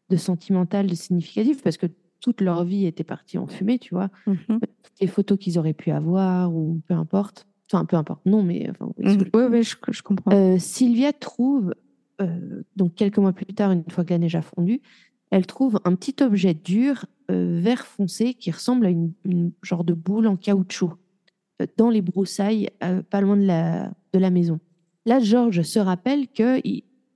de sentimental, de significatif, parce que toute leur vie était partie en fumée, tu vois. Mhm. Toutes les photos qu'ils auraient pu avoir, ou peu importe. Enfin, peu importe, non, mais... Enfin, Oui, oui, je, je comprends. euh, Sylvia trouve, euh, donc quelques mois plus tard, une fois que la neige a fondu, elle trouve un petit objet dur, euh, vert foncé, qui ressemble à une, une genre de boule en caoutchouc, euh, dans les broussailles, pas loin de la, de la maison. Là, George se rappelle que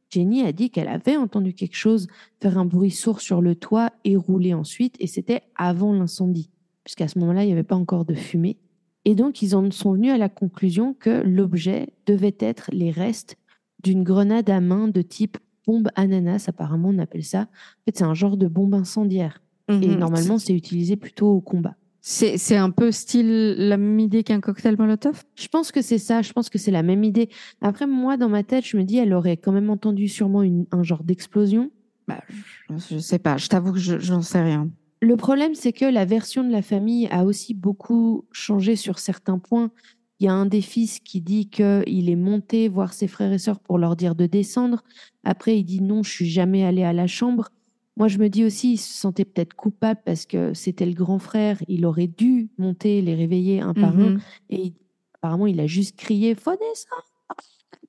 Jenny a dit qu'elle avait entendu quelque chose faire un bruit sourd sur le toit et rouler ensuite, et c'était avant l'incendie, puisqu'à ce moment-là, il n'y avait pas encore de fumée. Et donc, ils en sont venus à la conclusion que l'objet devait être les restes d'une grenade à main de type bombe ananas, apparemment on appelle ça. En fait, c'est un genre de bombe incendiaire. Et Mhm. normalement, c'est utilisé plutôt au combat. c'est un peu style la même idée qu'un cocktail Molotov? Je pense que c'est ça, je pense que c'est la même idée. Après, moi, dans ma tête, je me dis, elle aurait quand même entendu sûrement une- un genre d'explosion. Bah, je, je sais pas. Je t'avoue que je j'en sais rien. Le problème, c'est que la version de la famille a aussi beaucoup changé sur certains points. Il y a un des fils qui dit qu'il est monté voir ses frères et sœurs pour leur dire de descendre. Après, il dit non, je suis jamais allé à la chambre. Moi, je me dis aussi, il se sentait peut-être coupable parce que c'était le grand frère. Il aurait dû monter, les réveiller un par un. Mhm. Et il- apparemment, il a juste crié Faut descendre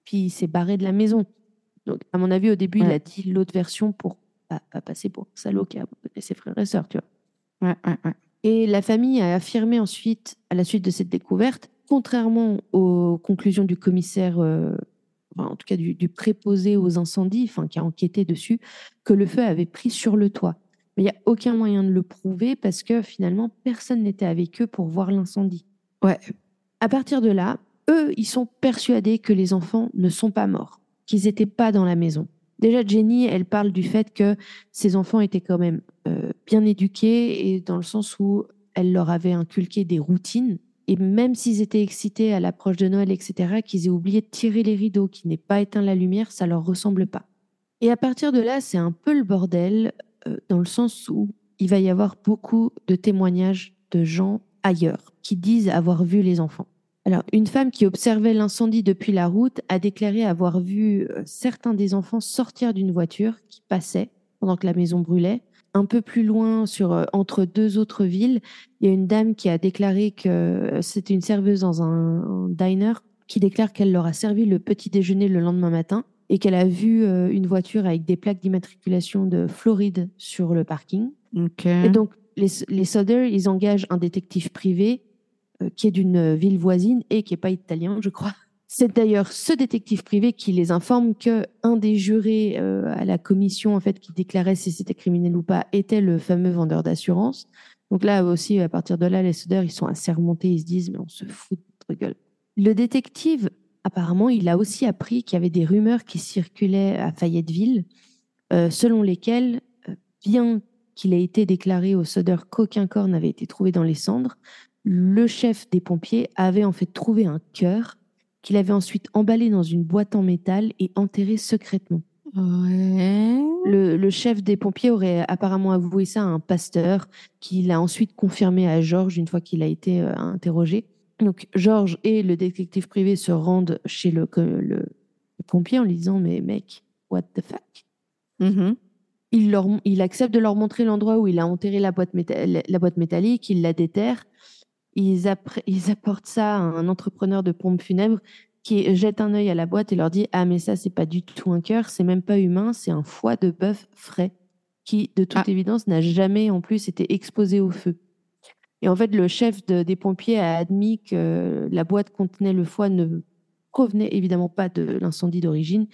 Puis il s'est barré de la maison. Donc, à mon avis, au début, il a dit l'autre version pour pas, pas passer pour un salaud qui a abandonné ses frères et sœurs, tu vois. Ouais, ouais, ouais. Et la famille a affirmé ensuite, à la suite de cette découverte, contrairement aux conclusions du commissaire, euh, enfin, en tout cas du, du préposé aux incendies, enfin, qui a enquêté dessus, que le feu avait pris sur le toit. Mais il n'y a aucun moyen de le prouver parce que finalement, personne n'était avec eux pour voir l'incendie. Ouais. À partir de là, eux, ils sont persuadés que les enfants ne sont pas morts, qu'ils n'étaient pas dans la maison. Déjà, Jenny, elle parle du fait que ces enfants étaient quand même euh, bien éduqués et dans le sens où elle leur avait inculqué des routines. Et même s'ils étaient excités à l'approche de Noël, etc., qu'ils aient oublié de tirer les rideaux, qu'ils n'aient pas éteint la lumière, ça leur ressemble pas. Et à partir de là, c'est un peu le bordel, euh, dans le sens où il va y avoir beaucoup de témoignages de gens ailleurs qui disent avoir vu les enfants. Alors, une femme qui observait l'incendie depuis la route a déclaré avoir vu euh, certains des enfants sortir d'une voiture qui passait pendant que la maison brûlait. Un peu plus loin, sur, euh, entre deux autres villes, il y a une dame qui a déclaré que euh, c'était une serveuse dans un, un diner qui déclare qu'elle leur a servi le petit déjeuner le lendemain matin et qu'elle a vu euh, une voiture avec des plaques d'immatriculation de Floride sur le parking. Et donc, les, les Soder, ils engagent un détective privé euh, qui est d'une ville voisine et qui n'est pas italien, je crois. C'est d'ailleurs ce détective privé qui les informe que un des jurés euh, à la commission en fait qui déclarait si c'était criminel ou pas était le fameux vendeur d'assurance. Donc là aussi, à partir de là, les Soder, ils sont assez remontés, ils se disent mais on se fout de notre gueule. Le détective, apparemment, il a aussi appris qu'il y avait des rumeurs qui circulaient à Fayetteville, euh, selon lesquelles, euh, bien qu'il ait été déclaré au Soder qu'aucun corps n'avait été trouvé dans les cendres, le chef des pompiers avait en fait trouvé un cœur qu'il avait ensuite emballé dans une boîte en métal et enterré secrètement. Ouais. Le, le chef des pompiers aurait apparemment avoué ça à un pasteur qui l'a ensuite confirmé à Georges une fois qu'il a été euh, interrogé. Donc Georges et le détective privé se rendent chez le, le, le pompier en lui disant mais mec, what the fuck? Mhm. il, leur, il accepte de leur montrer l'endroit où il a enterré la boîte, méta- la boîte métallique, il la déterre. Ils, apportent ça à un entrepreneur de pompes funèbres qui jette un œil à la boîte et leur dit Ah, mais ça, c'est pas du tout un cœur, c'est même pas humain, c'est un foie de bœuf frais qui, de toute Ah. évidence, n'a jamais en plus été exposé au feu. Et en fait, le chef de- des pompiers a admis que la boîte contenait le foie ne provenait évidemment pas de l'incendie d'origine.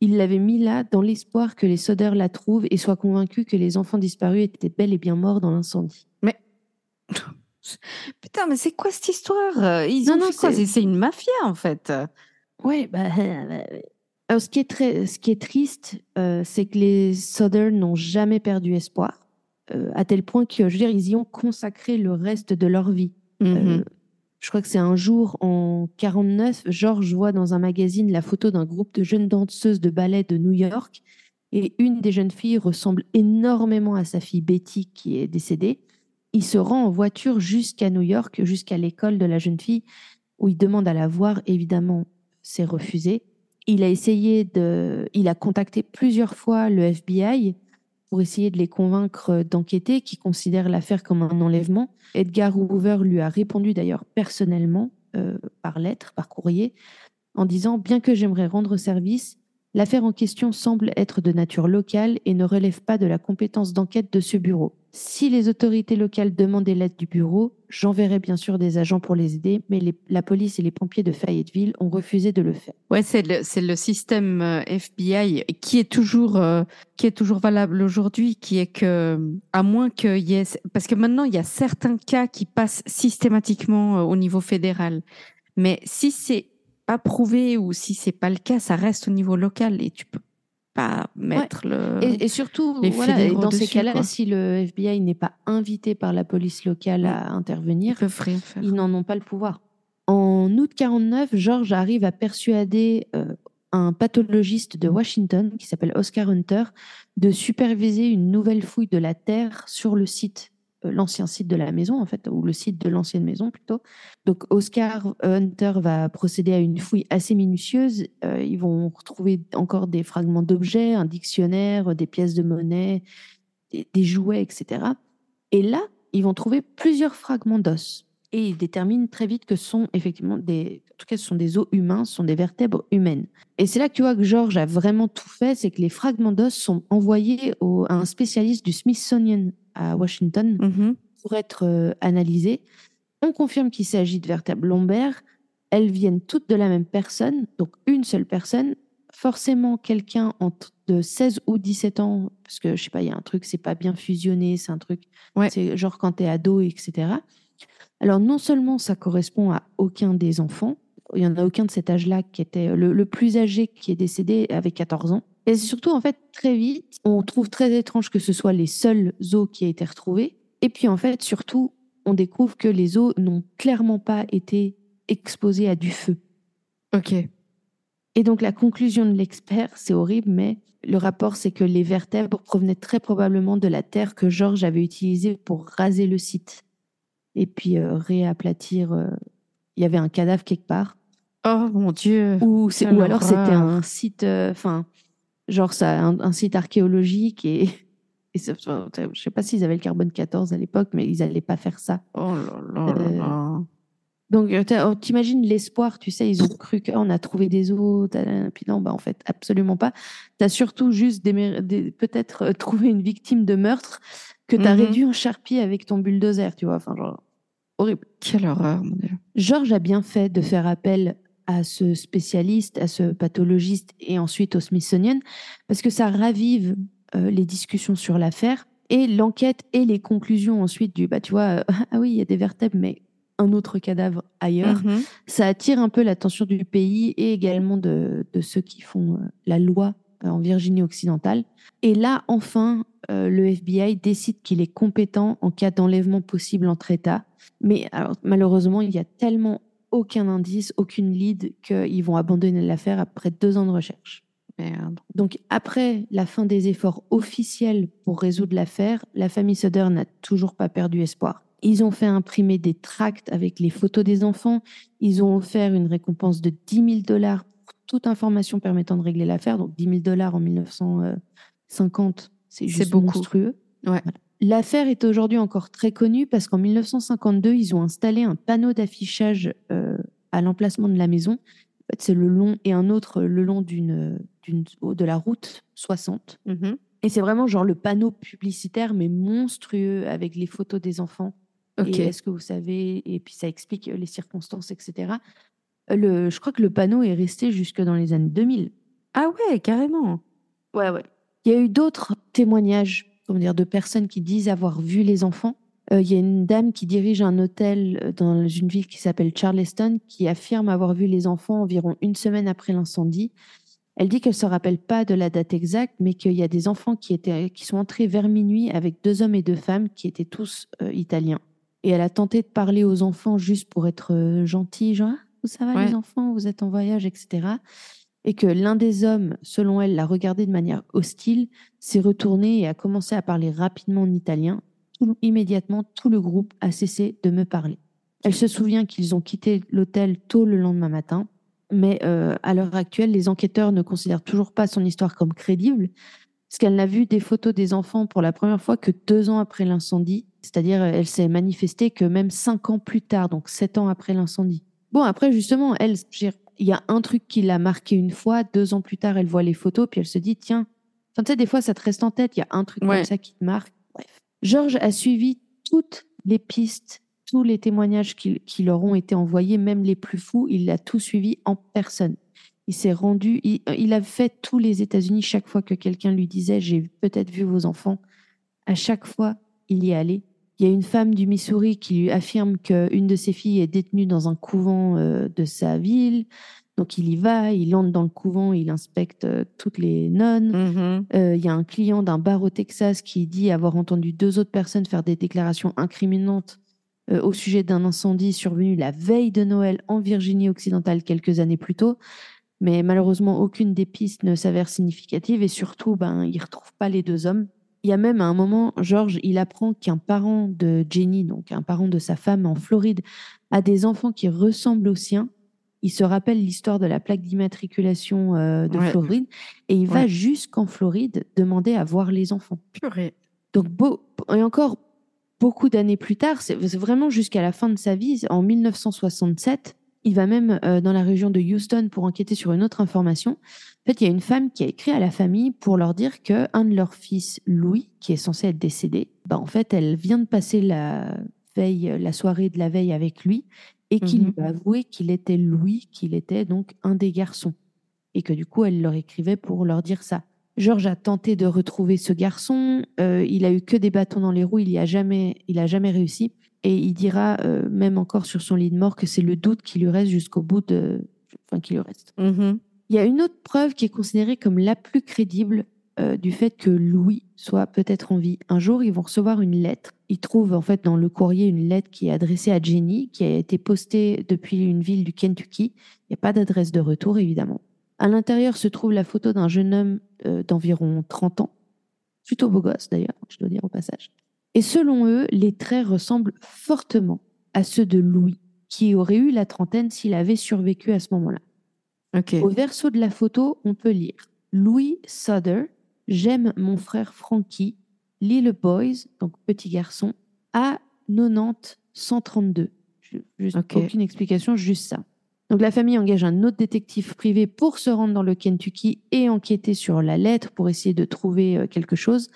Il l'avait mis là dans l'espoir que les sodeurs la trouvent et soient convaincus que les enfants disparus étaient bel et bien morts dans l'incendie. Putain, mais c'est quoi cette histoire Euh, Ils Non, ont non, quoi? c'est- une mafia en fait. Ouais, bah. Alors, ce qui est, très, ce qui est triste, euh, c'est que les Southern n'ont jamais perdu espoir, euh, à tel point que, je veux dire, ils y ont consacré le reste de leur vie. Euh, je crois que c'est un jour en 49, George voit dans un magazine la photo d'un groupe de jeunes danseuses de ballet de New York. Et une des jeunes filles ressemble énormément à sa fille Betty qui est décédée. Il se rend en voiture jusqu'à New York, jusqu'à l'école de la jeune fille, où il demande à la voir. Évidemment, c'est refusé. Il a essayé de, il a contacté plusieurs fois le FBI pour essayer de les convaincre d'enquêter, qui considèrent l'affaire comme un enlèvement. Edgar Hoover lui a répondu d'ailleurs personnellement, euh, par lettre, par courrier, en disant Bien que j'aimerais rendre service, l'affaire en question semble être de nature locale et ne relève pas de la compétence d'enquête de ce bureau. Si les autorités locales demandaient l'aide du bureau, j'enverrai bien sûr des agents pour les aider, mais la police et les pompiers de Fayetteville ont refusé de le faire. Ouais, c'est le, système euh, FBI qui est toujours, euh, qui est toujours valable aujourd'hui, qui est que, à moins qu'il y ait, parce que maintenant il y a certains cas qui passent systématiquement euh, au niveau fédéral, mais si c'est pas prouvé ou si c'est pas le cas, ça reste au niveau local et tu peux pas mettre le. Et, et surtout, les voilà, et fédéraux dans ces cas-là, si le FBI n'est pas invité par la police locale à intervenir, ils n'en ont pas le pouvoir. En août 49, George arrive à persuader euh, un pathologiste de Washington qui s'appelle Oscar Hunter de superviser une nouvelle fouille de la terre sur le site, l'ancien site de la maison en fait, ou le site de l'ancienne maison plutôt. Donc Oscar Hunter va procéder à une fouille assez minutieuse. Euh, ils vont retrouver encore des fragments d'objets, un dictionnaire, des pièces de monnaie, des, jouets, etc. Et là, ils vont trouver plusieurs fragments d'os. Et ils déterminent très vite que ce sont effectivement des, en tout cas, ce sont des os humains, ce sont des vertèbres humaines. Et c'est là que tu vois que George a vraiment tout fait, c'est que les fragments d'os sont envoyés à un spécialiste du Smithsonian à Washington Mhm. pour être euh, analysées. On confirme qu'il s'agit de vertèbres lombaires. Elles viennent toutes de la même personne, donc une seule personne. Forcément, quelqu'un entre de 16 ou 17 ans, parce que je sais pas, il y a un truc, c'est pas bien fusionné, c'est un truc, Ouais. c'est genre quand tu es ado, etc. Alors, non seulement ça correspond à aucun des enfants, il y en a aucun de cet âge-là qui était le, le plus âgé qui est décédé avait 14 ans. Et surtout, en fait, très vite, on trouve très étrange que ce soit les seuls os qui aient été retrouvés. Et puis, en fait, surtout, on découvre que les os n'ont clairement pas été exposés à du feu. Ok. Et donc, la conclusion de l'expert, c'est horrible, mais le rapport, c'est que les vertèbres provenaient très probablement de la terre que Georges avait utilisée pour raser le site. Et puis, euh, réaplatir. euh, Il y avait un cadavre quelque part. Oh mon dieu. Ou, alors c'était un site, euh, enfin, genre ça, un, un site archéologique et, et ça- je sais pas s'ils avaient le carbone 14 à l'époque, mais ils allaient pas faire ça. Oh là là là Euh, là. Donc euh, oh, t'imagines l'espoir, tu sais, ils ont cru qu'on a trouvé des os, puis non, bah en fait absolument pas. T'as surtout juste des- peut-être euh, trouvé une victime de meurtre que t'as Mhm. réduit en charpie avec ton bulldozer, tu vois, enfin genre horrible. Quelle horreur, mon dieu. Georges a bien fait de faire appel à ce spécialiste, à ce pathologiste et ensuite au Smithsonian, parce que ça ravive euh, les discussions sur l'affaire et l'enquête et les conclusions ensuite du, bah tu vois, euh, ah oui, il y a des vertèbres, mais un autre cadavre ailleurs. Mhm. Ça attire un peu l'attention du pays et également de, de ceux qui font euh, la loi en Virginie occidentale. Et là, enfin, euh, le FBI décide qu'il est compétent en cas d'enlèvement possible entre États. Mais alors, malheureusement, il y a tellement aucun indice, aucune lead qu'ils vont abandonner l'affaire après deux ans de recherche. Merde. Donc, après la fin des efforts officiels pour résoudre l'affaire, la famille Sutter n'a toujours pas perdu espoir. Ils ont fait imprimer des tracts avec les photos des enfants. Ils ont offert une récompense de 10 000 dollars pour toute information permettant de régler l'affaire. Donc, 10 000 dollars en 1950, C'est C'est juste beaucoup. monstrueux. Ouais. Voilà. L'affaire est aujourd'hui encore très connue parce qu'en 1952, ils ont installé un panneau d'affichage euh, à l'emplacement de la maison. C'est le long et un autre le long d'une, de la route 60. Mhm. Et c'est vraiment genre le panneau publicitaire, mais monstrueux, avec les photos des enfants. Ok. Et est-ce que vous savez Et puis ça explique les circonstances, etc. Le, je crois que le panneau est resté jusque dans les années 2000. Ah ouais, carrément. Ouais, ouais. Il y a eu d'autres témoignages, comment dire, de personnes qui disent avoir vu les enfants. Euh, Il y a une dame qui dirige un hôtel euh, dans une ville qui s'appelle Charleston qui affirme avoir vu les enfants environ une semaine après l'incendie. Elle dit qu'elle se rappelle pas de la date exacte, mais qu'il y a des enfants qui étaient, qui sont entrés vers minuit avec deux hommes et deux femmes qui étaient tous euh, italiens. Et elle a tenté de parler aux enfants juste pour être gentille, genre Ah, ça va Ouais. les enfants, vous êtes en voyage, etc. Et que l'un des hommes, selon elle, l'a regardé de manière hostile, s'est retourné et a commencé à parler rapidement en italien. Immédiatement, tout le groupe a cessé de me parler. Elle se souvient qu'ils ont quitté l'hôtel tôt le lendemain matin, mais euh, à l'heure actuelle, les enquêteurs ne considèrent toujours pas son histoire comme crédible, parce qu'elle n'a vu des photos des enfants pour la première fois que deux ans après l'incendie, c'est-à-dire euh, elle s'est manifestée que même cinq ans plus tard, donc sept ans après l'incendie. Bon, après, justement, elle, il y a un truc qui l'a marqué une fois, deux ans plus tard, elle voit les photos, puis elle se dit, tiens, enfin, tu sais, des fois, ça te reste en tête, il y a un truc Ouais. comme ça qui te marque. Bref. Georges a suivi toutes les pistes, tous les témoignages qui, qui leur ont été envoyés, même les plus fous, il a tout suivi en personne. Il s'est rendu, il, il a fait tous les États-Unis chaque fois que quelqu'un lui disait, j'ai peut-être vu vos enfants. À chaque fois, il y est allé. Il y a une femme du Missouri qui lui affirme qu'une de ses filles est détenue dans un couvent euh, de sa ville. Donc il y va, il entre dans le couvent, il inspecte euh, toutes les nonnes. Mhm. Euh, Il y a un client d'un bar au Texas qui dit avoir entendu deux autres personnes faire des déclarations incriminantes euh, au sujet d'un incendie survenu la veille de Noël en Virginie occidentale quelques années plus tôt. Mais malheureusement, aucune des pistes ne s'avère significative et surtout, ben, il ne retrouve pas les deux hommes. Il y a même à un moment, Georges, il apprend qu'un parent de Jenny, donc un parent de sa femme en Floride, a des enfants qui ressemblent aux siens. Il se rappelle l'histoire de la plaque d'immatriculation euh, de Ouais. Floride et il va jusqu'en Floride demander à voir les enfants. Purée. Donc, beau, et encore beaucoup d'années plus tard, c'est vraiment jusqu'à la fin de sa vie, en 1967, il va même euh, dans la région de Houston pour enquêter sur une autre information. En fait, il y a une femme qui a écrit à la famille pour leur dire que un de leurs fils, Louis, qui est censé être décédé, bah, en fait, elle vient de passer la veille, la soirée de la veille avec lui et qu'il Mhm. lui a avoué qu'il était Louis, qu'il était donc un des garçons. Et que du coup, elle leur écrivait pour leur dire ça. Georges a tenté de retrouver ce garçon. euh, il a eu que des bâtons dans les roues. Il y a jamais, il a jamais réussi. Et il dira euh, même encore sur son lit de mort que c'est le doute qui lui reste jusqu'au bout de, enfin qui lui reste. Mhm. Il y a une autre preuve qui est considérée comme la plus crédible euh, du fait que Louis soit peut-être en vie. Un jour, ils vont recevoir une lettre. Ils trouvent en fait dans le courrier une lettre qui est adressée à Jenny, qui a été postée depuis une ville du Kentucky. Il n'y a pas d'adresse de retour, évidemment. À l'intérieur se trouve la photo d'un jeune homme euh, d'environ 30 ans, plutôt beau gosse d'ailleurs, je dois dire au passage. Et selon eux, les traits ressemblent fortement à ceux de Louis, qui aurait eu la trentaine s'il avait survécu à ce moment-là. Au verso de la photo, on peut lire Louis Sutter, j'aime mon frère Frankie, Little Boys, donc petit garçon, à 90 132. Ju- Juste aucune explication, juste ça. Donc la famille engage un autre détective privé pour se rendre dans le Kentucky et enquêter sur la lettre pour essayer de trouver euh, quelque chose.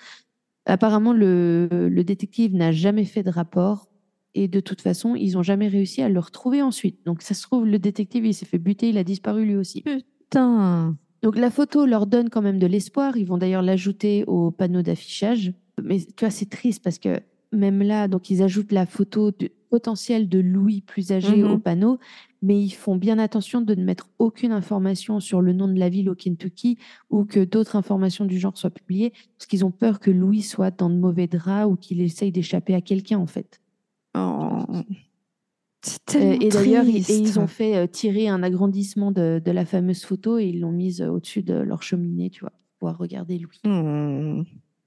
Apparemment, le, le détective n'a jamais fait de rapport et de toute façon, ils n'ont jamais réussi à le retrouver ensuite. Donc ça se trouve, le détective, il s'est fait buter, il a disparu lui aussi. Putain. Donc la photo leur donne quand même de l'espoir. Ils vont d'ailleurs l'ajouter au panneau d'affichage. Mais tu vois, c'est triste parce que même là, donc ils ajoutent la photo de- potentielle de Louis plus âgé Mhm. au panneau, mais ils font bien attention de ne mettre aucune information sur le nom de la ville au Kentucky ou que d'autres informations du genre soient publiées parce qu'ils ont peur que Louis soit dans de mauvais draps ou qu'il essaye d'échapper à quelqu'un en fait. Oh. C'est Euh, et d'ailleurs, ils, ont fait euh, tirer un agrandissement de, de la fameuse photo et ils l'ont mise euh, au-dessus de leur cheminée, tu vois, pour pouvoir regarder Louis. Hmm.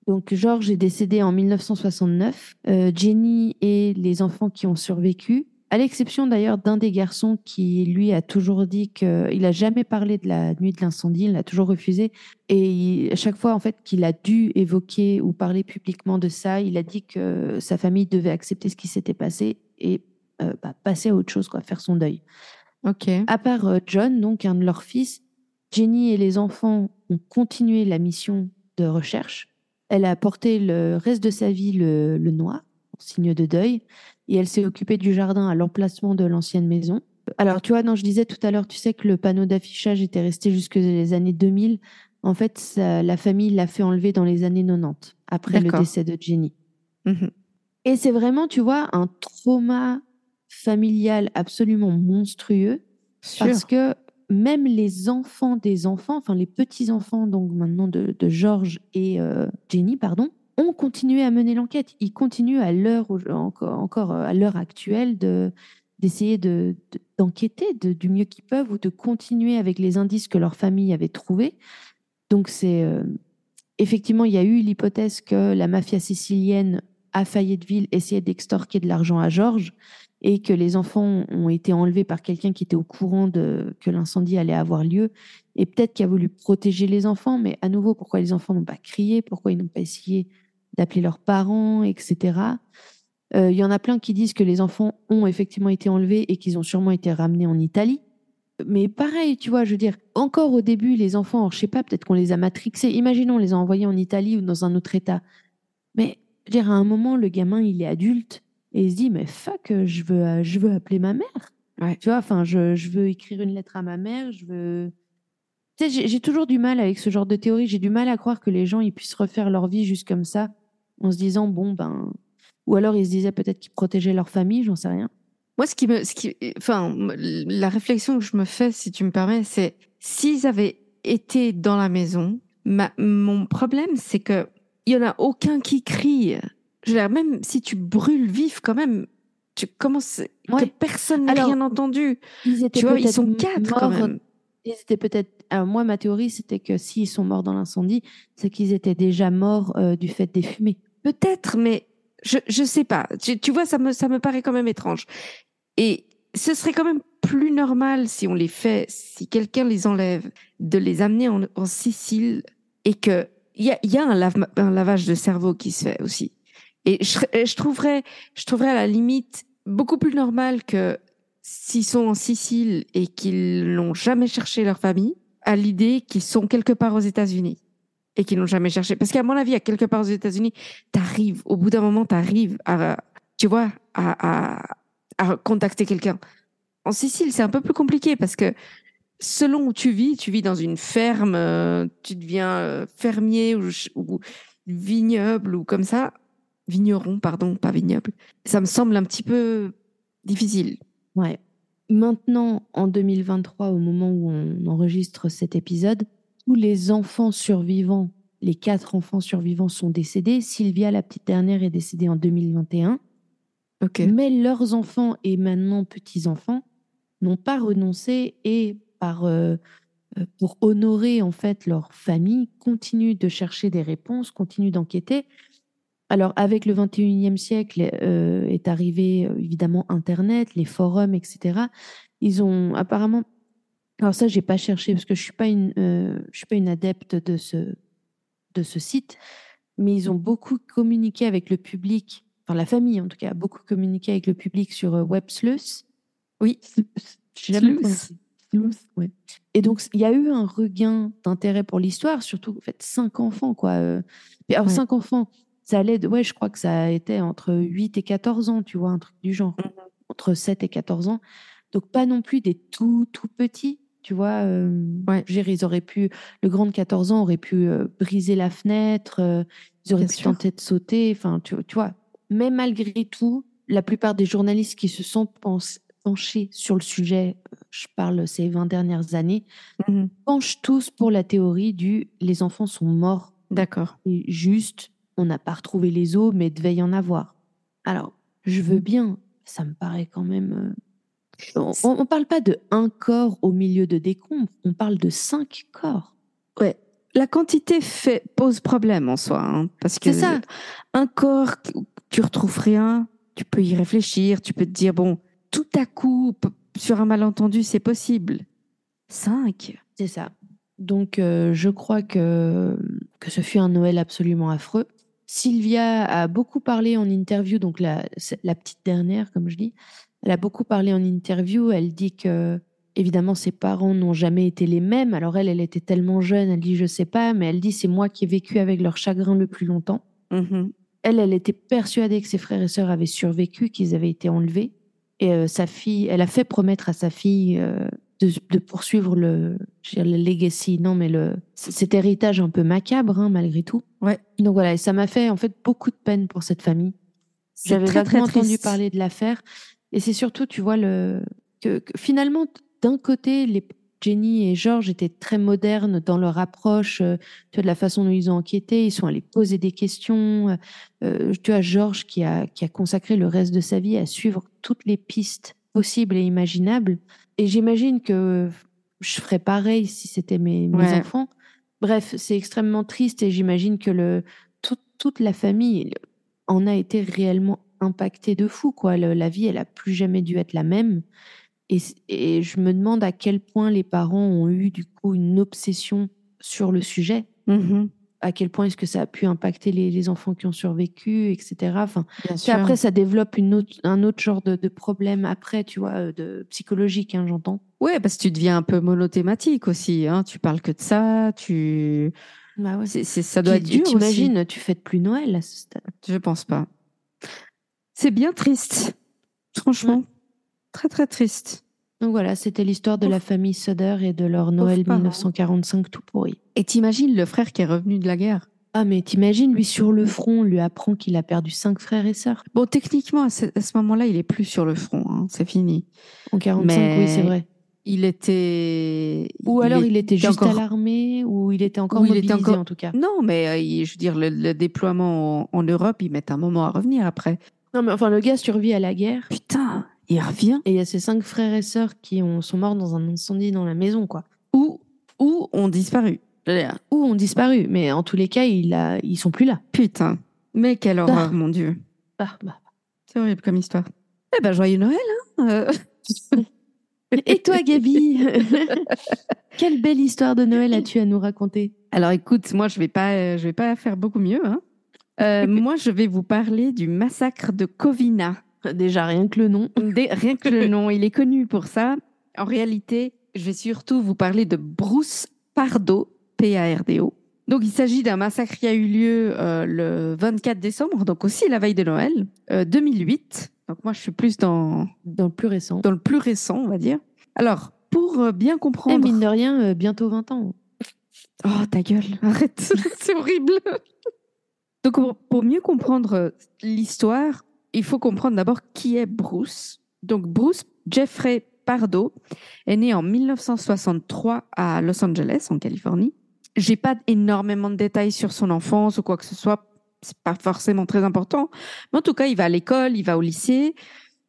Donc, Georges est décédé en 1969. Euh, Jenny et les enfants qui ont survécu À l'exception d'ailleurs d'un des garçons qui, lui, a toujours dit qu'il n'a jamais parlé de la nuit de l'incendie, il l'a toujours refusé. Et à chaque fois, en fait, qu'il a dû évoquer ou parler publiquement de ça, il a dit que sa famille devait accepter ce qui s'était passé et euh, bah, passer à autre chose, quoi, faire son deuil. Ok. À part euh, John, donc un de leurs fils, Jenny et les enfants ont continué la mission de recherche. Elle a porté le reste de sa vie le, le noir, en signe de deuil, et elle s'est occupée du jardin à l'emplacement de l'ancienne maison. Alors, tu vois, non, je disais tout à l'heure, tu sais que le panneau d'affichage était resté jusque les années 2000. En fait, ça- la famille l'a fait enlever dans les années 90, après le décès de Jenny. Mhm. Et c'est vraiment, tu vois, un trauma familial absolument monstrueux parce que même les enfants des enfants, enfin les petits-enfants donc maintenant de, de George et euh, Jenny, pardon, ont continué à mener l'enquête. Ils continuent à l'heure encore, euh, à l'heure actuelle de d'essayer de, de- d'enquêter de- du mieux qu'ils peuvent ou de continuer avec les indices que leur famille avait trouvés. Donc c'est euh, effectivement il y a eu l'hypothèse que la mafia sicilienne à Fayetteville essayait d'extorquer de l'argent à George et que les enfants ont été enlevés par quelqu'un qui était au courant que l'incendie allait avoir lieu et peut-être qui a voulu protéger les enfants, mais à nouveau, pourquoi les enfants n'ont pas crié, pourquoi ils n'ont pas essayé d'appeler leurs parents, etc. Euh, Il y en a plein qui disent que les enfants ont effectivement été enlevés et qu'ils ont sûrement été ramenés en Italie. Mais pareil, tu vois, je veux dire, encore au début, les enfants, alors, je sais pas, peut-être qu'on les a matrixés. Imaginons, on les a envoyés en Italie ou dans un autre État. Mais je veux dire, à un moment, le gamin, il est adulte et il se dit, mais fuck, je veux, je veux appeler ma mère. Ouais. Tu vois, enfin, je, je veux écrire une lettre à ma mère, je veux. Tu sais, j'ai toujours du mal avec ce genre de théorie. J'ai du mal à croire que les gens ils puissent refaire leur vie juste comme ça, en se disant, bon, ben. Ou alors ils se disaient peut-être qu'ils protégeaient leur famille, j'en sais rien. Moi, ce qui me, ce qui, enfin, la réflexion que je me fais, si tu me permets, c'est s'ils avaient été dans la maison, ma, mon problème, c'est que il y en a aucun qui crie. Je veux dire, même si tu brûles vif, quand même, tu commences Ouais. que personne n'a rien entendu. Ils étaient Tu vois, ils peut-être sont quatre quand morts- même. Ils étaient peut-être. Alors moi, ma théorie, c'était que s'ils sont morts dans l'incendie, c'est qu'ils étaient déjà morts euh, du fait des fumées. Peut-être, mais je je sais pas. Tu, vois, ça me ça me paraît quand même étrange. Et ce serait quand même plus normal si on les fait, si quelqu'un les enlève, de les amener en, Sicile et que il y a, un, un lavage de cerveau qui se fait aussi. Et je, je trouverais, je trouverais à la limite beaucoup plus normal que s'ils sont en Sicile et qu'ils n'ont jamais cherché leur famille, à l'idée qu'ils sont quelque part aux États-Unis et qu'ils n'ont jamais cherché. Parce qu'à mon avis, à quelque part aux États-Unis, t'arrives, au bout d'un moment, t'arrives à, tu vois, à, à, contacter quelqu'un. En Sicile, c'est un peu plus compliqué parce que selon où tu vis, tu vis dans une ferme, euh, tu deviens euh, fermier ou, ou vignoble ou comme ça. Vigneron, pardon, pas vignoble. Ça me semble un petit peu difficile. Ouais. Maintenant, en 2023, au moment où on enregistre cet épisode, tous les enfants survivants, les quatre enfants survivants sont décédés. Sylvia, la petite dernière, est décédée en 2021. Ok. Mais leurs enfants et maintenant petits-enfants n'ont pas renoncé et par, euh, euh, pour honorer en fait leur famille, continuent de chercher des réponses, continuent d'enquêter. Alors avec le 21e siècle euh, est arrivé évidemment Internet, les forums, etc. Ils ont apparemment, alors ça j'ai pas cherché parce que je suis pas une, euh, je suis pas une adepte de ce de ce site, mais ils ont beaucoup communiqué avec le public, enfin la famille en tout cas, a beaucoup communiqué avec le public sur euh, WebSleuth. Oui. Sleuth. ouais. Et donc il y a eu un regain d'intérêt pour l'histoire, surtout en fait cinq enfants quoi. euh. Alors Ouais. cinq enfants, ça allait de, ouais, je crois que ça a été entre 8 et 14 ans, tu vois, un truc du genre, Mhm. entre 7 et 14 ans. Donc pas non plus des tout tout petits, tu vois. euh, Ouais. dire, ils auraient pu, le grand de 14 ans aurait pu euh, briser la fenêtre, euh, ils auraient Bien pu sûr. tenter de sauter, enfin, tu, tu vois. Mais malgré tout, la plupart des journalistes qui se sont penchés sur le sujet, je parle ces 20 dernières années, Mhm. penchent tous pour la théorie du les enfants sont morts D'accord. et juste, on n'a pas retrouvé les os, mais devait y en avoir. Alors, je veux bien, ça me paraît quand même. On ne parle pas de un corps au milieu de décombres, on parle de cinq corps. Ouais. La quantité fait, pose problème en soi, hein, parce que C'est ça. un corps, tu retrouves rien, tu peux y réfléchir, tu peux te dire bon, tout à coup, sur un malentendu, c'est possible. Cinq. C'est ça. Donc, euh, je crois que, que ce fut un Noël absolument affreux. Sylvia a beaucoup parlé en interview, donc la, la petite dernière, comme je dis. Elle a beaucoup parlé en interview. Elle dit que, évidemment, ses parents n'ont jamais été les mêmes. Alors, elle, elle était tellement jeune, elle dit, je sais pas, mais elle dit, c'est moi qui ai vécu avec leur chagrin le plus longtemps. Mhm. Elle, elle était persuadée que ses frères et sœurs avaient survécu, qu'ils avaient été enlevés. Et euh, sa fille, elle a fait promettre à sa fille euh, de, de poursuivre le, je veux dire, le legacy, non, mais le, cet héritage un peu macabre, hein, malgré tout. Ouais. Donc voilà, et ça m'a fait en fait beaucoup de peine pour cette famille. J'avais très, très entendu parler de l'affaire. Et c'est surtout, tu vois, le, que, que finalement, d'un côté, les, Jenny et Georges étaient très modernes dans leur approche, euh, tu vois, de la façon dont ils ont enquêté. Ils sont allés poser des questions. Euh, euh, tu as Georges qui a, qui a consacré le reste de sa vie à suivre toutes les pistes possibles et imaginables. Et j'imagine que je ferais pareil si c'était mes, mes Ouais. enfants. Bref, c'est extrêmement triste et j'imagine que le, tout- toute la famille en a été réellement impactée de fou. Quoi. Le- la vie, elle a plus jamais dû être la même. Et, je me demande à quel point les parents ont eu du coup une obsession sur le sujet. Mhm. À quel point est-ce que ça a pu impacter les, les enfants qui ont survécu, etc. Enfin, tu après, ça développe une autre, un autre genre de, de problème après, tu vois, euh, de psychologique, hein, j'entends. Ouais, parce que tu deviens un peu monothématique aussi. Hein. Tu parles que de ça. Tu. Bah ouais. ça doit être Puis, dur. T'imagines, tu fêtes plus Noël à ce stade. Je pense pas. C'est bien triste. Franchement. Très, très triste. Donc voilà, c'était l'histoire de la famille Soder et de leur Noël parents. 1945 tout pourri. Et t'imagines le frère qui est revenu de la guerre? Ah, mais t'imagines, lui sur le front, on lui apprend qu'il a perdu cinq frères et sœurs. Bon, techniquement, à ce, à ce moment-là, il est plus sur le front. hein. C'est fini. En 45, Mais oui, c'est vrai. Il était. Ou alors il était juste encore- à l'armée, ou il était encore Ou il mobilisé était encore- en tout cas. Non, mais euh, il- je veux dire, le, le déploiement en, en Europe, ils mettent un moment à revenir après. Non, mais enfin, le gars survit à la guerre, Putain, il revient. et il y a ses cinq frères et sœurs qui ont, sont morts dans un incendie dans la maison, quoi. Ou, ou ont disparu. Ou ont disparu, mais en tous les cas, il a, ils sont plus là. Putain. Mais quelle horreur, Ah. mon Dieu. Ah, bah. C'est horrible comme histoire. Eh ben, joyeux Noël. Hein Euh, Et toi, Gabi? Quelle belle histoire de Noël as-tu à nous raconter? Alors écoute, moi je vais pas, euh, je vais pas faire beaucoup mieux. hein. Euh, moi, je vais vous parler du massacre de Covina. Déjà, rien que le nom. Rien que le nom, il est connu pour ça. En réalité, je vais surtout vous parler de Bruce Pardo, P-A-R-D-O. Donc, il s'agit d'un massacre qui a eu lieu euh, le 24 décembre, donc aussi la veille de Noël, euh, 2008. Donc, moi, je suis plus dans, Dans le plus récent. dans le plus récent, on va dire. Alors, pour euh, bien Eh, comprendre. mine de rien, euh, bientôt 20 ans. Oh, ta gueule, arrête, c'est horrible. Donc, pour, mieux comprendre euh, l'histoire, il faut comprendre d'abord qui est Bruce. Donc, Bruce Jeffrey Pardo est né en 1963 à Los Angeles, en Californie. J'ai pas énormément de détails sur son enfance ou quoi que ce soit. C'est pas forcément très important. Mais en tout cas, il va à l'école, il va au lycée.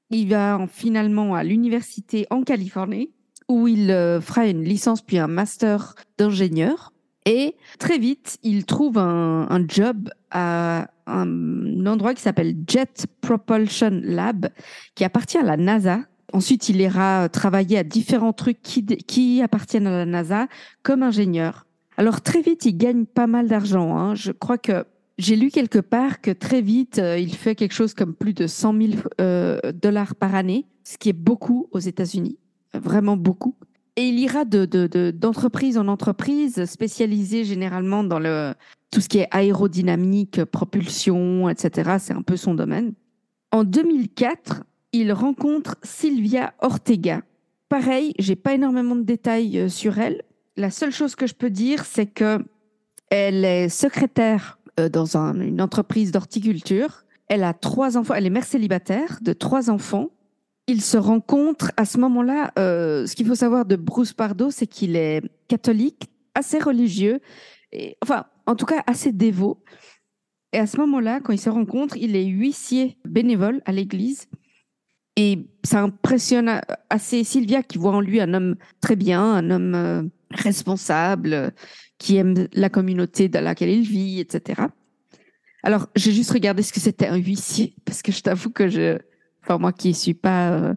Il va en- finalement à l'université en Californie où il euh, fera une licence puis un master d'ingénieur. Et très vite, il trouve un, job à un endroit qui s'appelle Jet Propulsion Lab, qui appartient à la NASA. Ensuite, il ira travailler à différents trucs qui, qui appartiennent à la NASA comme ingénieur. Alors très vite, il gagne pas mal d'argent. hein. Je crois que j'ai lu quelque part que très vite, euh, il fait quelque chose comme plus de 100 000 euh, dollars par année, ce qui est beaucoup aux États-Unis, vraiment beaucoup. Et il ira de, de- de- d'entreprise en entreprise, spécialisé généralement dans le, tout ce qui est aérodynamique, propulsion, etc. C'est un peu son domaine. En 2004, il rencontre Sylvia Ortega. Pareil, j'ai pas énormément de détails euh, sur elle. La seule chose que je peux dire, c'est que elle est secrétaire euh, dans un- une entreprise d'horticulture. Elle a trois enfants. Elle est mère célibataire de trois enfants. Ils se rencontrent à ce moment-là. euh, ce qu'il faut savoir de Bruce Pardo, c'est qu'il est catholique, assez religieux, et, enfin, en tout cas, assez dévot. Et à ce moment-là, quand ils se rencontrent, il est huissier bénévole à l'église. Et ça impressionne assez Sylvia qui voit en lui un homme très bien, un homme euh, responsable, qui aime la communauté dans laquelle il vit, etc. Alors, j'ai juste regardé ce que c'était un huissier, parce que je t'avoue que je, enfin moi qui suis pas euh,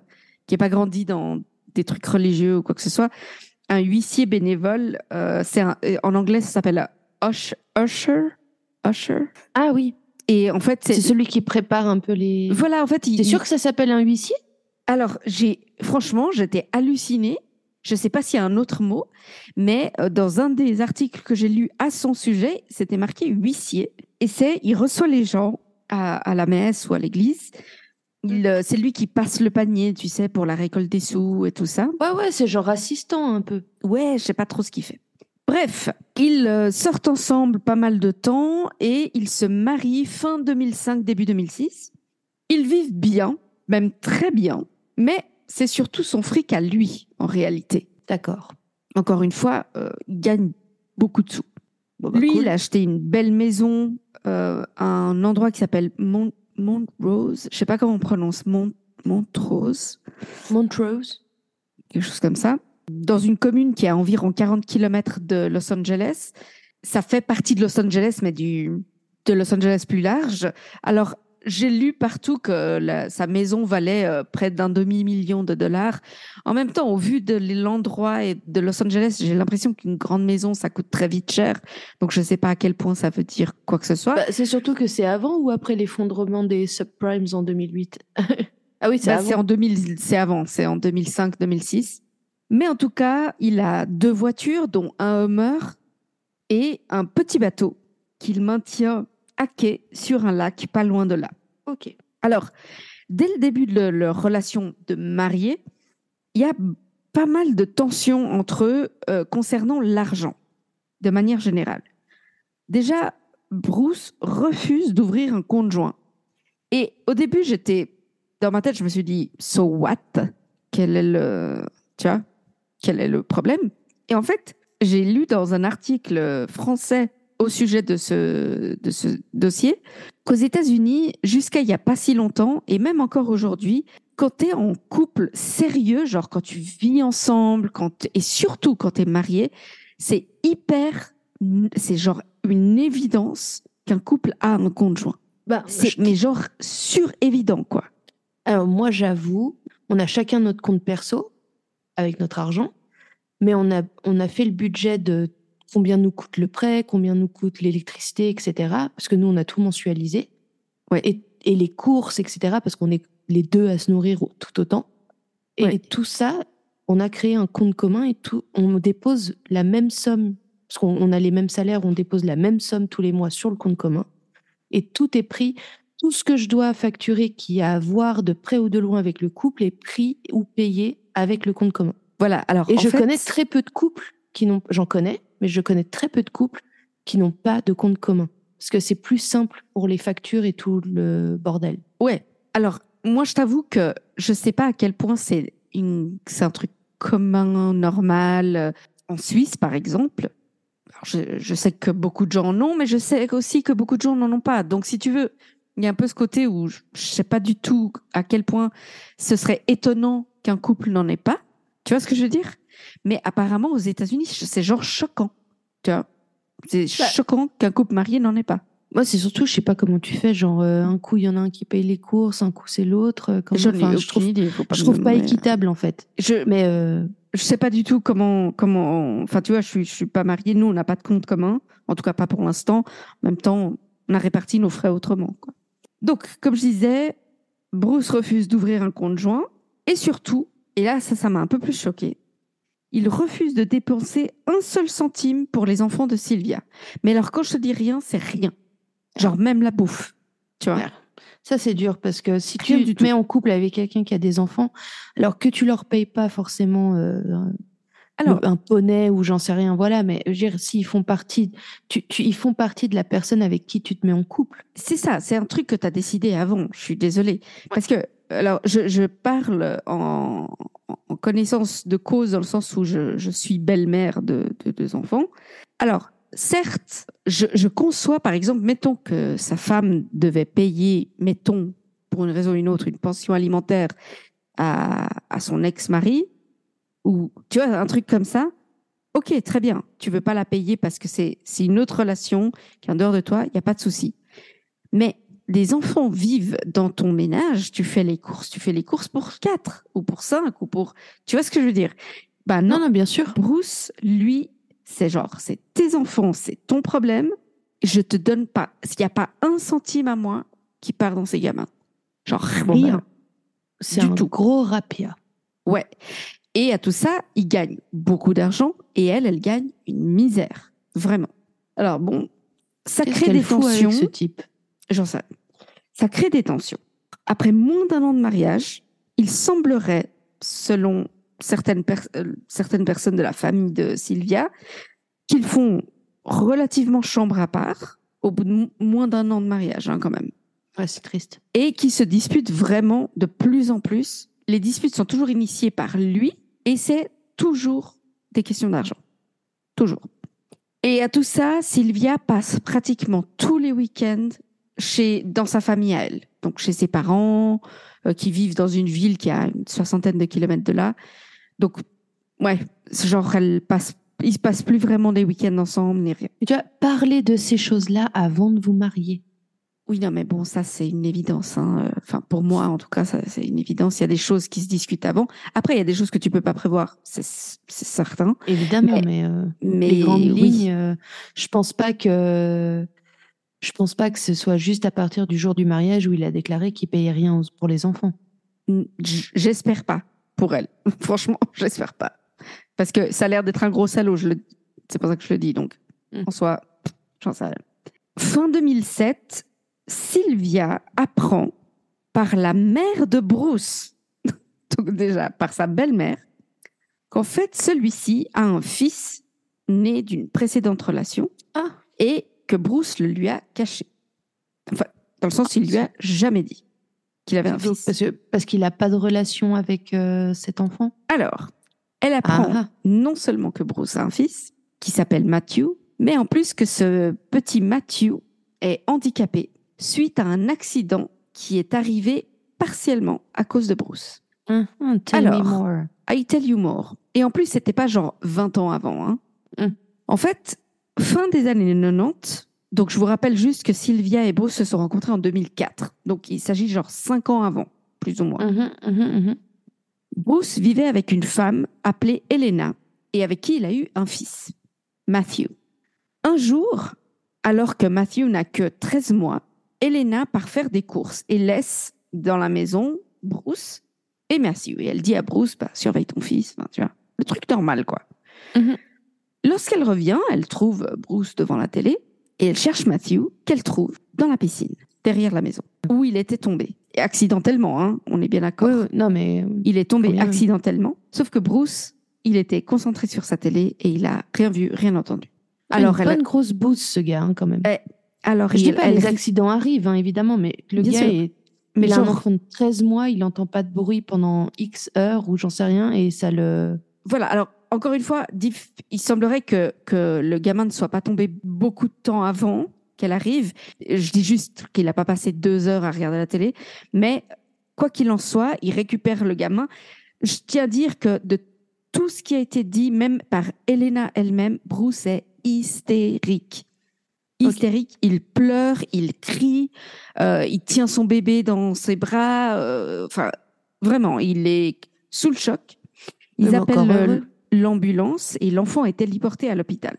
qui est pas grandi dans des trucs religieux ou quoi que ce soit. Un huissier bénévole, euh, c'est euh, en anglais, ça s'appelle usher? Usher? Ah oui, Et en fait, c'est celui qui prépare un peu les. voilà, en fait, il, T'es sûr il- que ça s'appelle un huissier? Alors, j'ai franchement, j'étais hallucinée. Je ne sais pas s'il y a un autre mot, mais dans un des articles que j'ai lu à son sujet, c'était marqué huissier. Et c'est, il reçoit les gens à, à la messe ou à l'église. Il, euh, c'est lui qui passe le panier, tu sais, pour la récolte des sous et tout ça. Ouais, ouais, c'est genre assistant un peu. Ouais, je sais pas trop ce qu'il fait. Bref, ils euh, sortent ensemble pas mal de temps et ils se marient fin 2005, début 2006. Ils vivent bien, même très bien, mais c'est surtout son fric à lui, en réalité. D'accord. Encore une fois, euh, il gagne beaucoup de sous. Bon, bah, lui, cool. il a acheté une belle maison euh, à un endroit qui s'appelle Mont Montrose. Je sais pas comment on prononce Mont Montrose Montrose. quelque chose comme ça, dans une commune qui est à environ 40 km de Los Angeles. Ça fait partie de Los Angeles, mais du, de Los Angeles plus large. Alors, j'ai lu partout que la- sa maison valait euh, près d'un demi-million de dollars. En même temps, au vu de l'endroit et de Los Angeles, j'ai l'impression qu'une grande maison, ça coûte très vite cher. Donc, je ne sais pas à quel point ça veut dire quoi que ce soit. Bah, c'est surtout que c'est avant ou après l'effondrement des subprimes en 2008 Ah oui, c'est Bah, avant. c'est en 2000, c'est avant, c'est en 2005-2006. Mais en tout cas, il a deux voitures, dont un Hummer et un petit bateau qu'il maintient à quai sur un lac pas loin de là. Ok. Alors, dès le début de le- leur relation de mariés, il y a pas mal de tensions entre eux euh, concernant l'argent, de manière générale. Déjà, Bruce refuse d'ouvrir un compte joint. Et au début, j'étais dans ma tête, je me suis dit, so what? Quel est le, tu vois, quel est le problème? Et en fait, j'ai lu dans un article français au sujet de ce, de ce dossier qu'aux États-Unis, jusqu'à il n'y a pas si longtemps, et même encore aujourd'hui, quand tu es en couple sérieux, genre quand tu vis ensemble, quand et surtout quand tu es marié, c'est hyper, c'est genre une évidence qu'un couple a un compte joint. Bah, C'est, je- mais genre sur évident, quoi. Alors moi, j'avoue, on a chacun notre compte perso avec notre argent, mais on a, on a fait le budget de combien nous coûte le prêt, combien nous coûte l'électricité, etc. Parce que nous, on a tout mensualisé. Ouais. Et, et les courses, etc. Parce qu'on est les deux à se nourrir tout autant. Et Ouais. tout ça, on a créé un compte commun et tout, on dépose la même somme, parce qu'on on a les mêmes salaires, on dépose la même somme tous les mois sur le compte commun. Et tout est pris tout ce que je dois facturer qui a à voir de près ou de loin avec le couple est pris ou payé avec le compte commun. Voilà. Alors, Et en je fait, connais très peu de couples qui n'ont, j'en connais, mais je connais très peu de couples qui n'ont pas de compte commun. Parce que c'est plus simple pour les factures et tout le bordel. Ouais. Alors, moi, je t'avoue que je sais pas à quel point c'est une, c'est un truc commun, normal. En Suisse, par exemple, je, je sais que beaucoup de gens en ont, mais je sais aussi que beaucoup de gens n'en ont pas. Donc, si tu veux, il y a un peu ce côté où je, je sais pas du tout à quel point ce serait étonnant qu'un couple n'en ait pas. Tu vois ce que je veux dire? Mais apparemment, aux États-Unis, c'est genre choquant. Tu vois C'est Bah. choquant qu'un couple marié n'en ait pas. Moi, c'est surtout, je sais pas comment tu fais. Genre, euh, un coup, il y en a un qui paye les courses, un coup, c'est l'autre. euh, ai enfin, je trouve, idée. faut pas je trouve équitable, en fait. Je, Mais euh, je sais pas du tout comment comment enfin tu vois je suis je suis pas mariée nous on n'a pas de compte commun en tout cas pas pour l'instant en même temps on a réparti nos frais autrement quoi. donc comme je disais Bruce refuse d'ouvrir un compte joint et surtout et là ça ça m'a un peu plus choqué il refuse de dépenser un seul centime pour les enfants de Sylvia mais alors quand je te dis rien c'est rien genre même la bouffe tu vois. Ça, c'est dur parce que si Rien tu te mets en couple avec quelqu'un qui a des enfants, alors que tu leur payes pas forcément euh, alors un poney ou j'en sais rien, voilà, mais je veux dire, s'ils font partie, tu, tu, ils font partie de la personne avec qui tu te mets en couple. C'est ça, c'est un truc que tu as décidé avant. Je suis désolée. Parce que, alors, je, parle en, connaissance de cause dans le sens où je, suis belle-mère de, de deux enfants. Alors, certes, je, conçois, par exemple, mettons que sa femme devait payer, mettons, pour une raison ou une autre, une pension alimentaire à, son ex-mari, ou tu vois, un truc comme ça. Ok, très bien. Tu veux pas la payer parce que c'est c'est une autre relation qui est en dehors de toi, il n'y a pas de souci. Mais des enfants vivent dans ton ménage, tu fais les courses, tu fais les courses pour quatre ou pour cinq ou pour, tu vois ce que je veux dire? Bah non, Non, non, bien sûr. Bruce, lui, c'est genre, c'est tes enfants, c'est ton problème. Je te donne pas, s'il n'y a pas un centime à moi qui part dans ces gamins. Genre rien. bah, C'est un tout. gros rapia. Ouais. Et à tout ça, il gagne beaucoup d'argent et elle, elle gagne une misère. Vraiment. Alors bon, ça crée des avec tensions. ce type? J'en sais. Ça crée des tensions. Après moins d'un an de mariage, il semblerait, selon certaines, euh, certaines personnes de la famille de Sylvia, qu'ils font relativement chambre à part au bout de mo- moins d'un an de mariage, hein, quand même. Ouais, c'est triste. Et qui se disputent vraiment de plus en plus. Les disputes sont toujours initiées par lui et c'est toujours des questions d'argent. Toujours. Et à tout ça, Sylvia passe pratiquement tous les week-ends chez, dans sa famille à elle. Donc chez ses parents, euh, qui vivent dans une ville qui a une soixantaine de kilomètres de là. Donc, ouais, ce genre, elle passe, ils se passent plus vraiment des week-ends ensemble, ni rien. Et tu vois, parler de ces choses-là avant de vous marier. Oui, non, mais bon, ça, c'est une évidence. hein. Enfin, pour moi, en tout cas, ça, c'est une évidence. Il y a des choses qui se discutent avant. Après, il y a des choses que tu peux pas prévoir, c'est c'est certain. Évidemment, Mais- mais, euh, Mais les grandes oui. lignes, euh, je pense pas que je pense pas que ce soit juste à partir du jour du mariage où il a déclaré qu'il payait rien pour les enfants. J'espère pas pour elle. Franchement, j'espère pas. Parce que ça a l'air d'être un gros salaud. je le- C'est pour ça que je le dis. Donc, Mm. en soi, j'en sais rien. Fin 2007, Sylvia apprend par la mère de Bruce, donc déjà par sa belle-mère, qu'en fait, celui-ci a un fils né d'une précédente relation Ah. et que Bruce le lui a caché. Enfin, dans le sens, il lui a jamais dit qu'il avait un Donc, fils. parce que parce qu'il a pas de relation avec euh, cet enfant. Alors, elle apprend Ah, non seulement que Bruce a un fils, qui s'appelle Matthew, mais en plus que ce petit Matthew est handicapé suite à un accident qui est arrivé partiellement à cause de Bruce. ah, tell Alors. me more. I tell you more. Et en plus, c'était pas genre 20 ans avant. hein. Hum. En fait, fin des années 90, donc je vous rappelle juste que Sylvia et Bruce se sont rencontrés en 2004. Donc il s'agit genre 5 ans avant, plus ou moins. Mhm, mhm, mhm. Bruce vivait avec une femme appelée Elena et avec qui il a eu un fils, Matthew. Un jour, alors que Matthew n'a que 13 mois, Elena part faire des courses et laisse dans la maison Bruce et Matthew. Et elle dit à Bruce, bah, surveille ton fils, Enfin, tu vois, le truc normal quoi. Lorsqu'elle revient, elle trouve Bruce devant la télé et elle cherche Matthew qu'elle trouve dans la piscine, derrière la maison, où il était tombé. Et accidentellement, hein, on est bien d'accord. Non mais euh, Il est tombé accidentellement. Sauf que Bruce, il était concentré sur sa télé et il a rien vu, rien entendu. Alors, une elle, bonne grosse bouse ce gars hein, quand même. alors Je dis il- pas elle- les accidents arrivent hein, évidemment, mais le Bien gars sûr. est mais il a un genre, enfant de 13 mois, il n'entend pas de bruit pendant X heures ou j'en sais rien et ça le. voilà. Alors, encore une fois, il semblerait que, que le gamin ne soit pas tombé beaucoup de temps avant qu'elle arrive. Je dis juste qu'il n'a pas passé deux heures à regarder la télé. Mais quoi qu'il en soit, il récupère le gamin. Je tiens à dire que de tout ce qui a été dit, même par Elena elle-même, Bruce est hystérique. Hystérique, il pleure, il crie, euh, il tient son bébé dans ses bras. euh, Enfin, vraiment, il est sous le choc. Ils appellent. L'ambulance et l'enfant est téléporté à l'hôpital.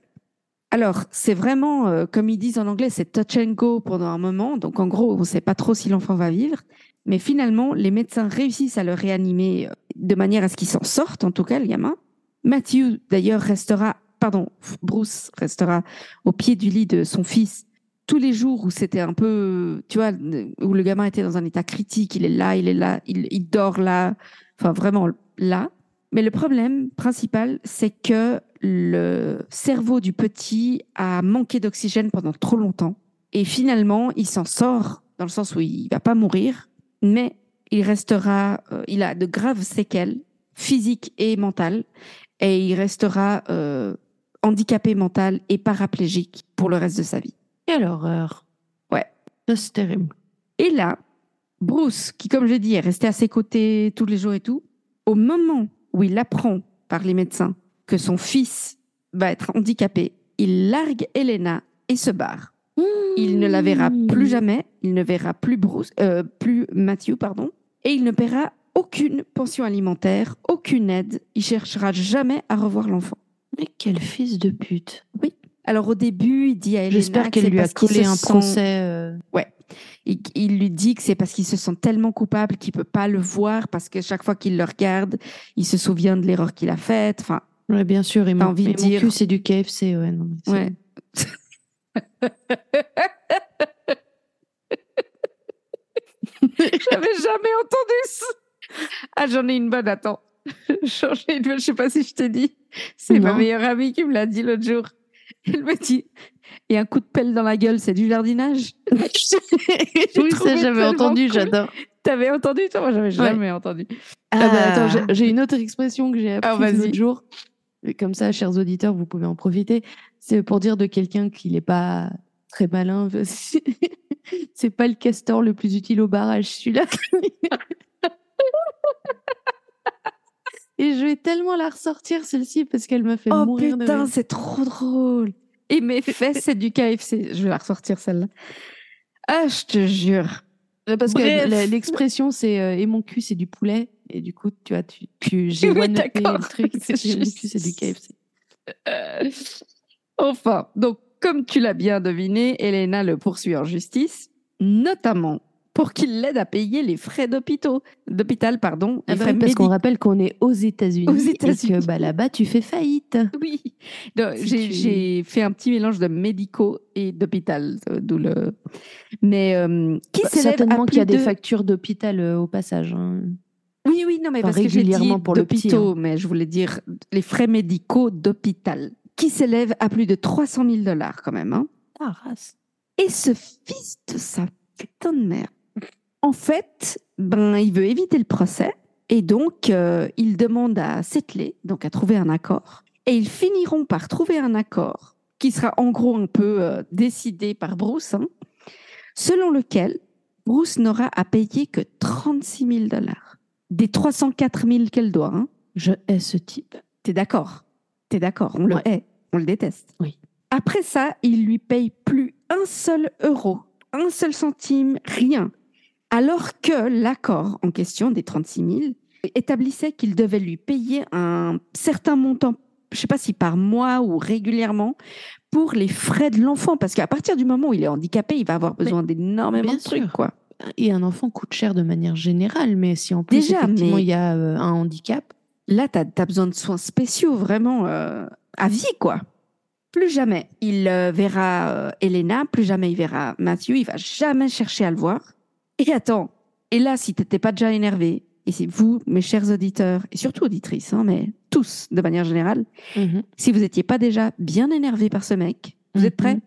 Alors, c'est vraiment, euh, comme ils disent en anglais, c'est touch and go pendant un moment. Donc, en gros, on ne sait pas trop si l'enfant va vivre. Mais finalement, les médecins réussissent à le réanimer euh, de manière à ce qu'il s'en sorte, en tout cas, le gamin. Matthew, d'ailleurs, restera, pardon, Bruce restera au pied du lit de son fils tous les jours où c'était un peu, tu vois, où le gamin était dans un état critique. Il est là, il est là, il, il dort là, enfin vraiment là. Mais le problème principal, c'est que le cerveau du petit a manqué d'oxygène pendant trop longtemps. Et finalement, il s'en sort dans le sens où il va pas mourir, mais il restera, euh, il a de graves séquelles physiques et mentales, et il restera euh, handicapé mental et paraplégique pour le reste de sa vie. Quelle horreur. Ouais. C'est terrible. Et là, Bruce, qui, comme j'ai dit, est resté à ses côtés tous les jours et tout, au moment où il apprend par les médecins que son fils va être handicapé, il largue Elena et se barre. Mmh. Il ne la verra plus jamais. Il ne verra plus Bruce, euh, plus Matthew, pardon. Et il ne paiera aucune pension alimentaire, aucune aide. Il cherchera jamais à revoir l'enfant. Mais quel fils de pute. Oui. Alors au début, il dit à Elena J'espère que qu'elle c'est lui a parce qu'il collé un procès. euh, Il, il lui dit que c'est parce qu'il se sent tellement coupable qu'il peut pas le voir parce que chaque fois qu'il le regarde, il se souvient de l'erreur qu'il a faite. Enfin, Ouais, bien sûr. Et T'as mon, envie de mon dire- cul, c'est du KFC. Ouais, non, ouais. J'avais jamais entendu ça. Ah, j'en ai une bonne, attends. J'en ai une bonne, je sais pas si je t'ai dit. C'est ma meilleure amie qui me l'a dit l'autre jour. Elle me dit, et un coup de pelle dans la gueule, c'est du jardinage. oui, ça j'avais entendu, cool. j'adore. T'avais entendu, toi? Moi, j'avais Ouais. jamais entendu. Ah, bah, attends, j'ai- j'ai une autre expression que j'ai Ah, apprise l'autre jour. Comme ça, chers auditeurs, vous pouvez en profiter. C'est pour dire de quelqu'un qu'il n'est pas très malin. C'est pas le castor le plus utile au barrage, celui-là. Et je vais tellement la ressortir, celle-ci, parce qu'elle m'a fait Oh mourir de putain, rire. c'est trop drôle. Et mes fesses, c'est du KFC. Je vais la ressortir celle-là. Ah, je te jure. Parce Bref. que l'expression, c'est euh, et mon cul, c'est du poulet. Et du coup, tu vois, tu, tu, j'ai Oui, le truc. et mon cul, c'est du KFC. Euh, Enfin, donc, comme tu l'as bien deviné, Elena le poursuit en justice, notamment pour qu'il l'aide à payer les frais d'hôpitaux, d'hôpital, pardon, Ah bah oui, parce qu'on rappelle qu'on est aux États-Unis. Aux Et États-Unis. que bah, là-bas, tu fais faillite. Oui, Si j'ai tu- fait un petit mélange de médicaux et d'hôpital, euh, d'où le. Mais euh, qui Bah, s'élève Certainement qu'il y a des de- factures d'hôpital euh, au passage. hein. Oui, oui, non, mais Enfin, parce que j'ai dit régulièrement pour d'hôpitaux, mais je voulais dire les frais médicaux d'hôpital, qui s'élèvent à plus de 300 000 dollars quand même. Hein. Ah, race. Et ce fils de sa putain de mère, en fait, ben, il veut éviter le procès et donc euh, il demande à settler, donc à trouver un accord. Et ils finiront par trouver un accord qui sera en gros un peu euh, décidé par Bruce, hein, selon lequel Bruce n'aura à payer que 36 000 dollars des 304 000 qu'elle doit. Hein. Je hais ce type. T'es d'accord? T'es d'accord? On le Ouais. hait, on le déteste. Oui. Après ça, il lui paye plus un seul euro, un seul centime, rien. Alors que l'accord en question des 36 000 établissait qu'il devait lui payer un certain montant, je sais pas si par mois ou régulièrement, pour les frais de l'enfant. Parce qu'à partir du moment où il est handicapé, il va avoir besoin d'énormément de trucs, quoi. Et un enfant coûte cher de manière générale, mais si en plus, Déjà, effectivement, il y a euh, un handicap, Là, tu as, besoin de soins spéciaux, vraiment, euh, à vie, quoi. Plus jamais il euh, verra Elena, plus jamais il verra Matthew, il va jamais chercher à le voir. Et attends, et là, si t'étais pas déjà énervé, et c'est vous, mes chers auditeurs, et surtout auditrices, hein, mais tous de manière générale, Mhm. si vous n'étiez pas déjà bien énervé par ce mec, vous êtes prêts?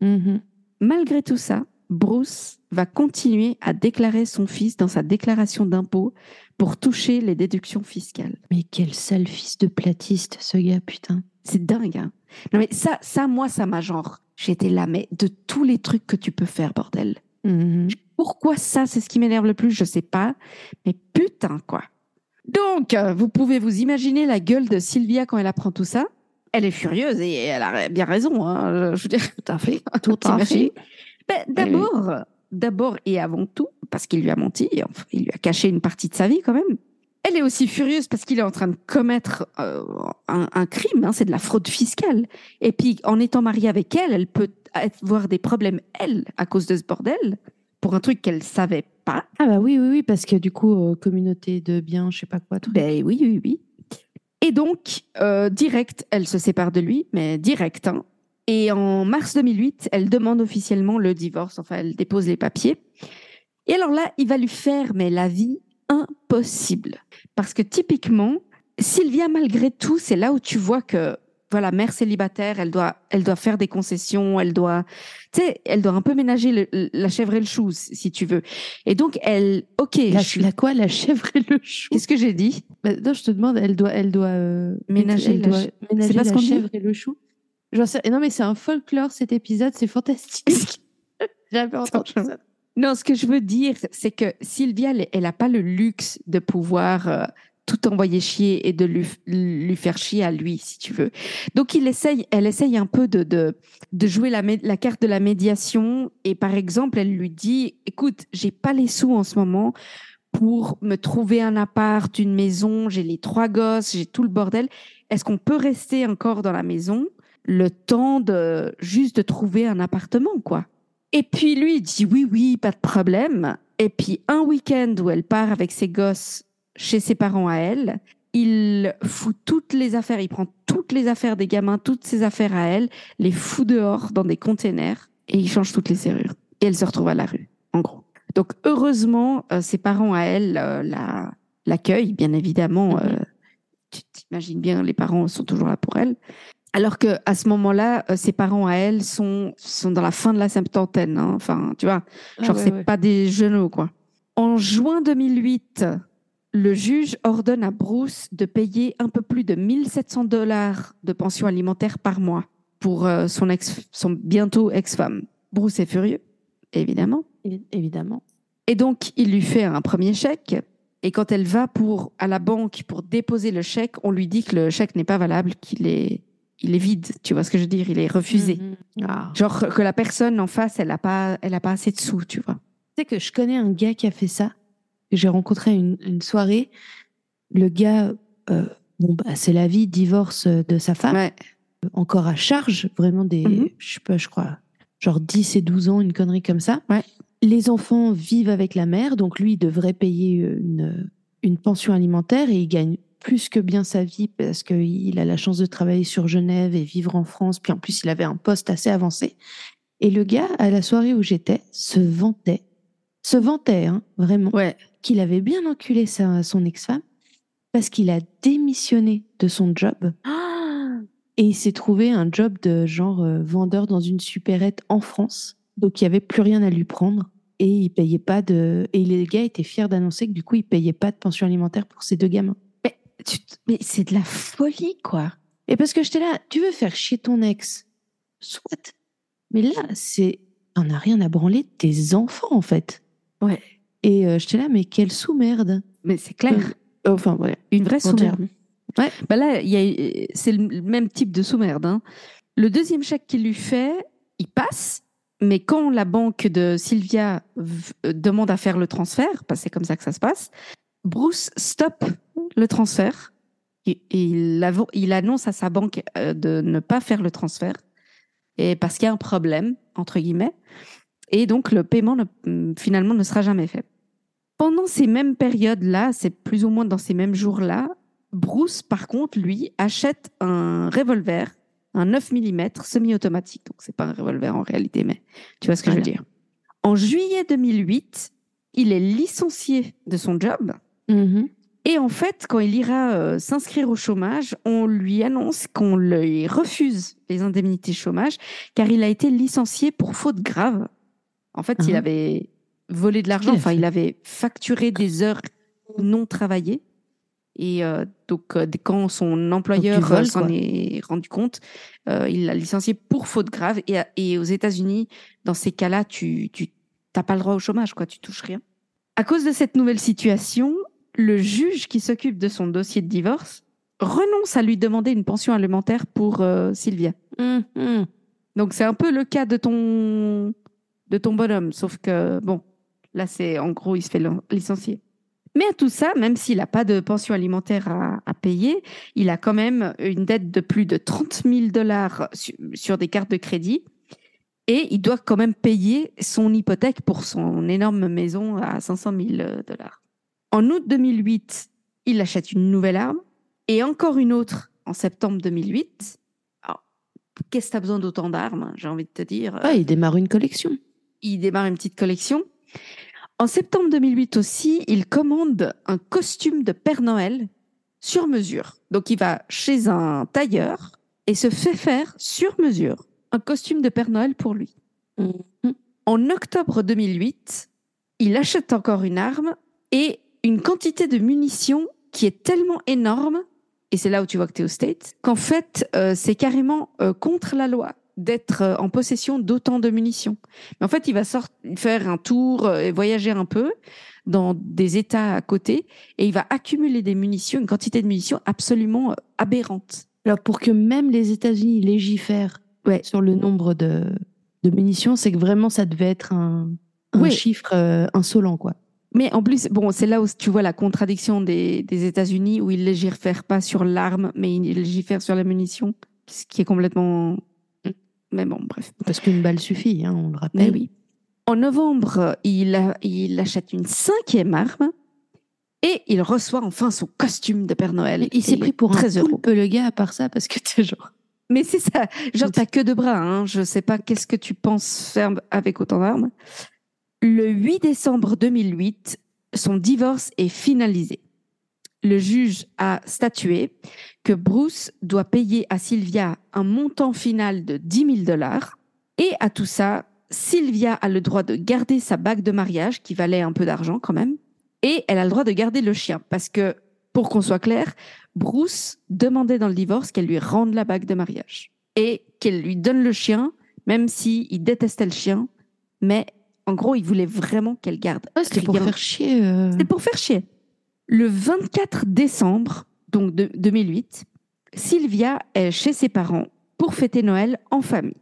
Mhm. Malgré tout ça, Bruce va continuer à déclarer son fils dans sa déclaration d'impôt pour toucher les déductions fiscales. Mais quel sale fils de platiste, ce gars, putain. C'est dingue, hein Non mais ça, ça, moi, ça m'a genre... J'étais là, mais de tous les trucs que tu peux faire, bordel. Pourquoi ça, c'est ce qui m'énerve le plus, je sais pas. Mais putain, quoi. Donc, euh, vous pouvez vous imaginer la gueule de Sylvia quand elle apprend tout ça. Elle est furieuse et elle a bien raison. Hein, je veux dire, Tout à fait. Tout à fait. Ben, d'abord, d'abord et avant tout, parce qu'il lui a menti, enfin, il lui a caché une partie de sa vie quand même. Elle est aussi furieuse parce qu'il est en train de commettre euh, un, un crime, hein, c'est de la fraude fiscale. Et puis, en étant mariée avec elle, elle peut avoir des problèmes, elle, à cause de ce bordel, pour un truc qu'elle savait pas. Ah bah oui, oui, oui, parce que du coup, euh, communauté de biens, je sais pas quoi, truc. Ben oui, oui, oui. Et donc, euh, direct, elle se sépare de lui, mais direct. hein. Et en mars 2008, elle demande officiellement le divorce, enfin, elle dépose les papiers. Et alors là, il va lui faire, mais la vie impossible. Parce que typiquement, Sylvia, malgré tout, c'est là où tu vois que, voilà, mère célibataire, elle doit, elle doit faire des concessions, elle doit, tu sais, elle doit un peu ménager le- la chèvre et le chou, si tu veux. Et donc, elle, ok, La, je suis- la quoi La chèvre et le chou? Qu'est-ce que j'ai dit? Bah, Non, je te demande, elle doit, elle doit euh, Ménager elle la doit ch- ménager pas la chèvre et le chou. Non, mais c'est un folklore cet épisode, c'est fantastique. J'avais entendu ça. Non, ce que je veux dire, c'est que Sylvia, elle- elle n'a pas le luxe de pouvoir euh, tout envoyer chier et de lui, lui faire chier à lui, si tu veux. Donc, il essaye, elle essaye un peu de, de, de jouer la, la carte de la médiation. Et par exemple, elle lui dit, écoute, j'ai pas les sous en ce moment pour me trouver un appart, une maison, j'ai les trois gosses, j'ai tout le bordel. Est-ce qu'on peut rester encore dans la maison le temps de juste de trouver un appartement, quoi? Et puis lui, il dit oui, oui, pas de problème. Et puis un week-end où elle part avec ses gosses chez ses parents à elle, il fout toutes les affaires, il prend toutes les affaires des gamins, toutes ses affaires à elle, les fout dehors dans des containers et il change toutes les serrures. Et elle se retrouve à la rue, en gros. Donc heureusement, euh, ses parents à elle euh, la l'accueillent, bien évidemment. Mhm. euh, tu t'imagines bien, les parents sont toujours là pour elle. Alors que à ce moment-là, ses parents à elle sont sont dans la fin de la septantaine. hein. Enfin, tu vois, Ah genre ouais, c'est ouais. pas des genoux quoi. En juin 2008, le juge ordonne à Bruce de payer un peu plus de 1700 dollars de pension alimentaire par mois pour euh, son ex, son bientôt ex-femme. Bruce est furieux, évidemment. Évi- Évidemment. Et donc, il lui fait un premier chèque. Et quand elle va pour, à la banque pour déposer le chèque, on lui dit que le chèque n'est pas valable, qu'il est, il est vide. Tu vois ce que je veux dire? Il est refusé. Mhm. Ah. Genre que la personne en face, elle n'a pas, elle a pas assez de sous, tu vois. Tu sais que je connais un gars qui a fait ça. J'ai rencontré une, une soirée. Le gars, euh, bon, bah, c'est la vie, divorce euh, de sa femme, Ouais. encore à charge, vraiment des, Mhm. je sais pas, je crois, genre 10 et 12 ans, une connerie comme ça. Ouais. Les enfants vivent avec la mère, donc lui, il devrait payer euh, une, une pension alimentaire et il gagne plus que bien sa vie parce qu'il a la chance de travailler sur Genève et vivre en France. Puis en plus, il avait un poste assez avancé. Et le gars, à la soirée où j'étais, se vantait, se vantait, hein, vraiment, Ouais. qu'il avait bien enculé sa, son ex-femme parce qu'il a démissionné de son job et il s'est trouvé un job de genre euh, vendeur dans une supérette en France. Donc il n'y avait plus rien à lui prendre et il payait pas de. Et les gars étaient fiers d'annoncer que du coup il payait pas de pension alimentaire pour ses deux gamins. Tu te- mais c'est de la folie, quoi. Et parce que j'étais là, tu veux faire chier ton ex, soit. Mais là, c'est. On n'a rien à branler de tes enfants en fait. Ouais. Et euh, j'étais là, mais quelle sous-merde. Mais c'est clair. Euh, Enfin. Une vraie sous-merde. Ouais. Bah là, il y a, c'est le même type de sous-merde. hein. Le deuxième chèque qu'il lui fait, il passe, mais quand la banque de Sylvia euh, demande à faire le transfert, parce que c'est comme ça que ça se passe, Bruce stoppe le transfert et, et il, il annonce à sa banque euh, de ne pas faire le transfert et parce qu'il y a un problème entre guillemets et donc le paiement ne- finalement ne sera jamais fait. Pendant ces mêmes périodes-là, c'est plus ou moins dans ces mêmes jours-là, Bruce, par contre, lui, achète un revolver, un 9 mm semi-automatique. Donc, c'est pas un revolver en réalité, mais tu vois ce que je veux dire. En juillet 2008, il est licencié de son job. Mhm. Et en fait, quand il ira euh, s'inscrire au chômage, on lui annonce qu'on lui refuse les indemnités chômage car il a été licencié pour faute grave. En fait, il avait volé de l'argent, enfin, il avait facturé des heures non travaillées. Et euh, donc, euh, quand son employeur voles, euh, s'en quoi. est rendu compte, il l'a licencié pour faute grave. Et, et aux États-Unis, dans ces cas-là, tu t'as pas le droit au chômage, quoi. Tu touches rien. À cause de cette nouvelle situation, le juge qui s'occupe de son dossier de divorce renonce à lui demander une pension alimentaire pour Sylvia. Mhm. Donc c'est un peu le cas de ton de ton bonhomme, sauf que bon, là c'est en gros il se fait licencier. Mais à tout ça, même s'il n'a pas de pension alimentaire à, à payer, il a quand même une dette de plus de 30 000 dollars sur, sur des cartes de crédit et il doit quand même payer son hypothèque pour son énorme maison à 500 000 dollars. En août 2008, il achète une nouvelle arme et encore une autre en septembre 2008. Alors, qu'est-ce que tu as besoin d'autant d'armes J'ai envie de te dire? Ah, il démarre une collection. Il démarre une petite collection. En septembre 2008 aussi, il commande un costume de Père Noël sur mesure. Donc il va chez un tailleur et se fait faire sur mesure un costume de Père Noël pour lui. Mhm. En octobre 2008, il achète encore une arme et une quantité de munitions qui est tellement énorme, et c'est là où tu vois que tu es au States, qu'en fait, euh, c'est carrément euh, contre la loi d'être euh, en possession d'autant de munitions. Mais en fait, il va faire un tour et voyager un peu dans des États à côté et il va accumuler des munitions, une quantité de munitions absolument aberrante. Alors pour que même les États-Unis légifèrent ouais. sur le nombre de, de munitions, c'est que vraiment ça devait être un, un chiffre insolent, quoi. Mais en plus, bon, c'est là où tu vois la contradiction des, des États-Unis où ils légifèrent pas sur l'arme, mais ils légifèrent sur la munition, ce qui est complètement. Mais bon, bref. Parce qu'une balle suffit, hein, on le rappelle. Mais oui. En novembre, il, il achète une cinquième arme et il reçoit enfin son costume de Père Noël. il s'est pris pour un peu le gars à part ça parce que t'es genre. Mais c'est ça, genre t'as que deux bras. Hein. Je sais pas qu'est-ce que tu penses faire avec autant d'armes. Le 8 décembre 2008, son divorce est finalisé. Le juge a statué que Bruce doit payer à Sylvia un montant final de 10 000 dollars. Et à tout ça, Sylvia a le droit de garder sa bague de mariage, qui valait un peu d'argent quand même. Et elle a le droit de garder le chien. Parce que, pour qu'on soit clair, Bruce demandait dans le divorce qu'elle lui rende la bague de mariage. Et qu'elle lui donne le chien, même s'il il détestait le chien. Mais en gros, il voulait vraiment qu'elle garde. C'était pour faire chier. Euh. C'était pour faire chier. Le 24 décembre, donc de 2008, Sylvia est chez ses parents pour fêter Noël en famille.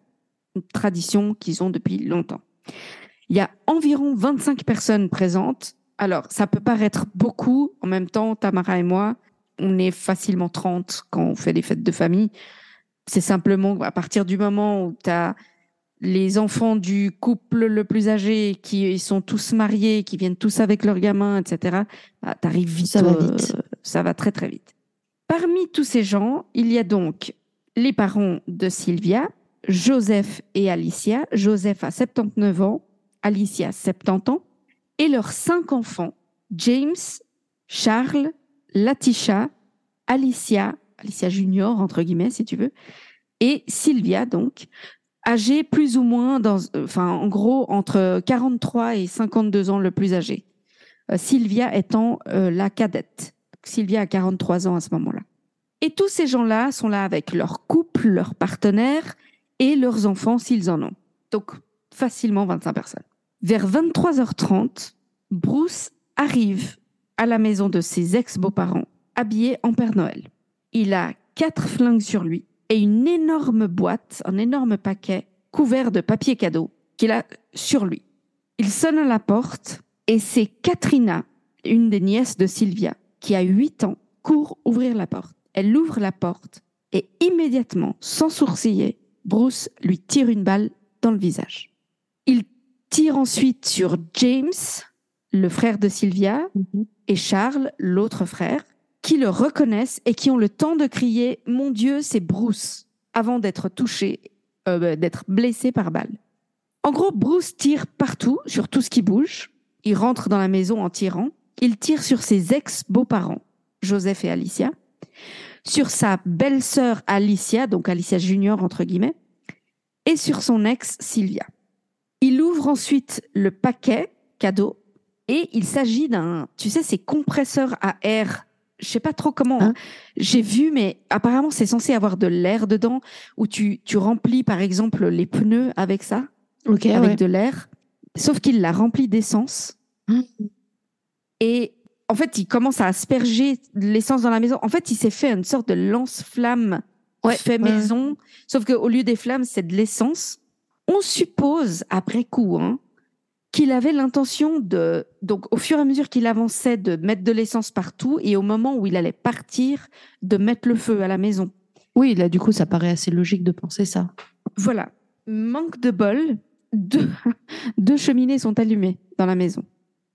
Une tradition qu'ils ont depuis longtemps. Il y a environ 25 personnes présentes. Alors, ça peut paraître beaucoup. En même temps, Tamara et moi, on est facilement 30 quand on fait des fêtes de famille. C'est simplement à partir du moment où tu as les enfants du couple le plus âgé qui sont tous mariés, qui viennent tous avec leurs gamins, etc. Bah, T'arrives vite. Ça va euh, vite. ça va très très vite. Parmi tous ces gens, il y a donc les parents de Sylvia, Joseph et Alicia. Joseph a 79 ans, Alicia 70 ans, et leurs cinq enfants, James, Charles, Latisha, Alicia, Alicia Junior entre guillemets si tu veux, et Sylvia donc, âgé plus ou moins, dans, enfin, en gros, entre 43 et 52 ans le plus âgé. Euh, Sylvia étant euh, la cadette. Sylvia a 43 ans à ce moment-là. Et tous ces gens-là sont là avec leur couple, leurs partenaires et leurs enfants s'ils en ont. Donc, facilement 25 personnes. Vers 23h30, Bruce arrive à la maison de ses ex-beaux-parents, habillé en Père Noël. Il a quatre flingues sur lui et une énorme boîte, un énorme paquet couvert de papier cadeau qu'il a sur lui. Il sonne à la porte et c'est Katrina, une des nièces de Sylvia, qui a 8 ans, court ouvrir la porte. Elle ouvre la porte et immédiatement, sans sourciller, Bruce lui tire une balle dans le visage. Il tire ensuite sur James, le frère de Sylvia, mhm. et Charles, l'autre frère, qui le reconnaissent et qui ont le temps de crier Mon Dieu, c'est Bruce, avant d'être touché, euh, bah, d'être blessé par balle. En gros, Bruce tire partout, sur tout ce qui bouge. Il rentre dans la maison en tirant. Il tire sur ses ex-beaux-parents, Joseph et Alicia, sur sa belle-sœur Alicia, donc Alicia Junior entre guillemets, et sur son ex Sylvia. Il ouvre ensuite le paquet cadeau et il s'agit d'un, tu sais, ces compresseurs à air je sais pas trop comment. Hein J'ai vu, mais apparemment c'est censé avoir de l'air dedans, où tu, tu remplis par exemple les pneus avec ça, avec de l'air. Sauf qu'il l'a rempli d'essence. Mmh. Et en fait, il commence à asperger l'essence dans la maison. En fait, il s'est fait une sorte de lance-flamme fait maison, sauf qu'au lieu des flammes, c'est de l'essence. On suppose, après coup, hein, qu'il avait l'intention de, donc au fur et à mesure qu'il avançait, de mettre de l'essence partout et au moment où il allait partir, de mettre le feu à la maison. Oui, là du coup, ça paraît assez logique de penser ça. Voilà. Manque de bol, deux, deux cheminées sont allumées dans la maison.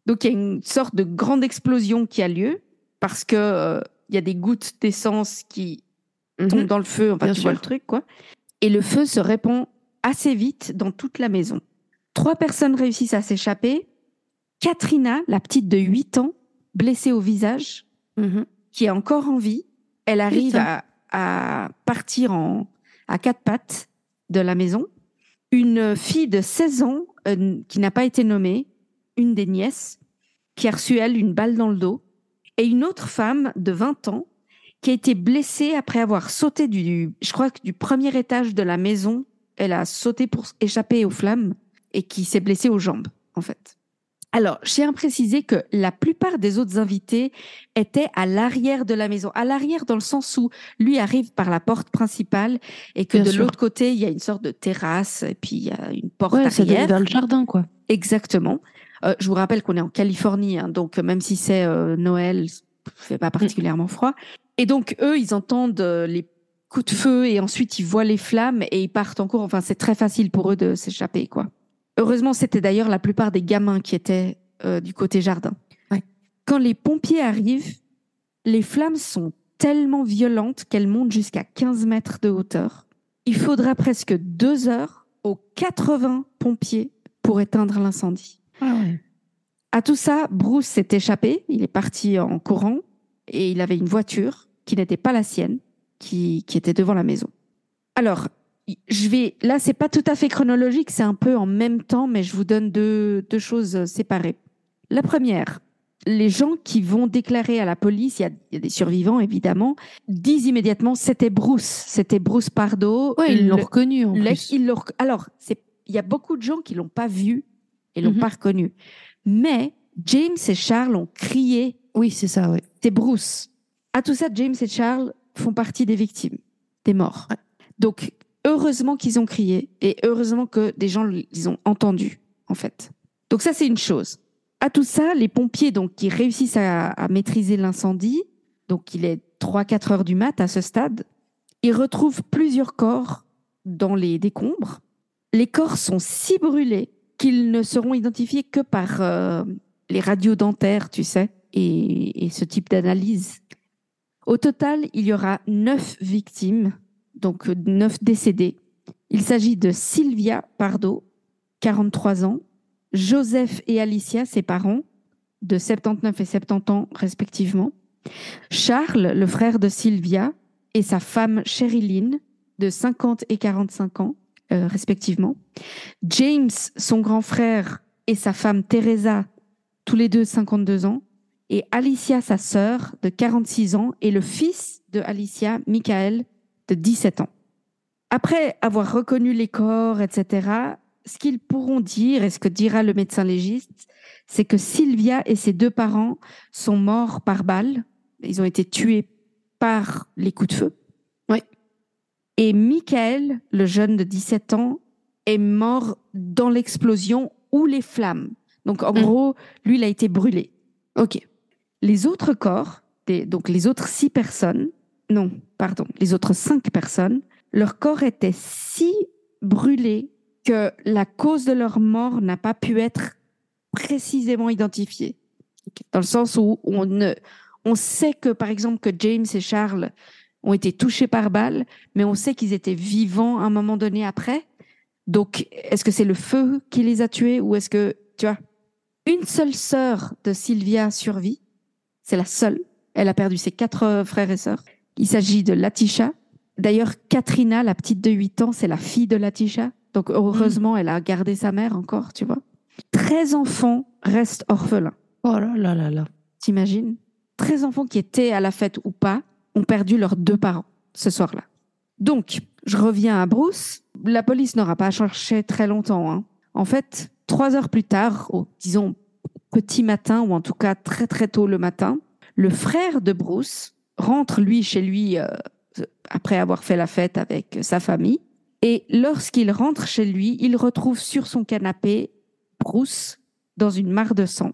Donc il y a une sorte de grande explosion qui a lieu parce que euh, il y a des gouttes d'essence qui tombent mhm. dans le feu. Enfin, tu vois le truc, quoi. Et le feu se répand assez vite dans toute la maison. Trois personnes réussissent à s'échapper. Katrina, la petite de 8 ans, blessée au visage, mhm. qui est encore en vie, elle arrive à, partir en, à quatre pattes de la maison. Une fille de 16 ans, euh, qui n'a pas été nommée, une des nièces, qui a reçu, elle, une balle dans le dos. Et une autre femme de 20 ans, qui a été blessée après avoir sauté du, je crois que du premier étage de la maison elle a sauté pour échapper aux flammes et qui s'est blessée aux jambes, en fait. Alors, je tiens à préciser que la plupart des autres invités étaient à l'arrière de la maison. À l'arrière, dans le sens où lui arrive par la porte principale et que Bien de l'autre côté, il y a une sorte de terrasse et puis il y a une porte Ouais, arrière. vers le jardin, quoi. Exactement. Euh, je vous rappelle qu'on est en Californie, hein, donc même si c'est euh, Noël, il fait pas particulièrement froid. Et donc eux, ils entendent euh, les coups de feu et ensuite ils voient les flammes et ils partent en cours. Enfin, c'est très facile pour eux de s'échapper, quoi. Heureusement, c'était d'ailleurs la plupart des gamins qui étaient euh, du côté jardin. Ouais. Quand les pompiers arrivent, les flammes sont tellement violentes qu'elles montent jusqu'à 15 mètres de hauteur. Il faudra presque deux heures aux 80 pompiers pour éteindre l'incendie. Ah ouais. À tout ça, Bruce s'est échappé. Il est parti en courant et il avait une voiture qui n'était pas la sienne, qui, qui était devant la maison. Alors, je vais. Là, c'est pas tout à fait chronologique, c'est un peu en même temps, mais je vous donne deux, deux choses euh, séparées. La première, les gens qui vont déclarer à la police, il y a, il y a des survivants évidemment, disent immédiatement c'était Bruce, c'était Bruce Pardo. Ouais, ils l'ont reconnu en plus. ils alors, il y a beaucoup de gens qui l'ont pas vu et l'ont Mhm. pas reconnu. Mais James et Charles ont crié, Oui, c'est ça, c'est Bruce. À tout ça, James et Charles font partie des victimes, des morts. Donc, heureusement qu'ils ont crié et heureusement que des gens les ont entendus, en fait. Donc ça, c'est une chose. À tout ça, les pompiers, donc, qui réussissent à, maîtriser l'incendie, donc il est 3-4 heures du mat à ce stade, ils retrouvent plusieurs corps dans les décombres. Les corps sont si brûlés qu'ils ne seront identifiés que par euh, les radios dentaires, tu sais, et, et ce type d'analyse. Au total, il y aura neuf victimes, donc euh, neuf décédés. Il s'agit de Sylvia Pardo, 43 ans, Joseph et Alicia, ses parents, de 79 et 70 ans respectivement, Charles, le frère de Sylvia, et sa femme Sherilyn, de 50 et 45 ans euh, respectivement, James, son grand frère, et sa femme Teresa, tous les deux 52 ans, et Alicia, sa sœur, de 46 ans, et le fils de Alicia, Michael, de 17 ans. Après avoir reconnu les corps, etc., ce qu'ils pourront dire, et ce que dira le médecin légiste, c'est que Sylvia et ses deux parents sont morts par balle. Ils ont été tués par les coups de feu. Ouais. Et Michael, le jeune de 17 ans, est mort dans l'explosion ou les flammes. Donc, en Mm. gros, lui, il a été brûlé. Ok. Les autres corps, des- donc les autres six personnes, non, pardon, les autres cinq personnes, leur corps était si brûlé que la cause de leur mort n'a pas pu être précisément identifiée. Dans le sens où on, on sait que, par exemple, que James et Charles ont été touchés par balle, mais on sait qu'ils étaient vivants à un moment donné après. Donc, est-ce que c'est le feu qui les a tués ou est-ce que, tu vois, une seule sœur de Sylvia survit. C'est la seule. Elle a perdu ses quatre euh, frères et sœurs. Il s'agit de Latisha. D'ailleurs, Katrina, la petite de 8 ans, c'est la fille de Latisha. Donc, heureusement, elle a gardé sa mère encore, tu vois. 13 enfants restent orphelins. Oh là là là là. T'imagines? 13 enfants qui étaient à la fête ou pas ont perdu leurs deux parents ce soir-là. Donc, je reviens à Bruce. La police n'aura pas cherché très longtemps. hein. En fait, trois heures plus tard, disons petit matin, ou en tout cas très très tôt le matin, le frère de Bruce rentre lui chez lui euh, après avoir fait la fête avec sa famille. Et lorsqu'il rentre chez lui, il retrouve sur son canapé Bruce dans une mare de sang.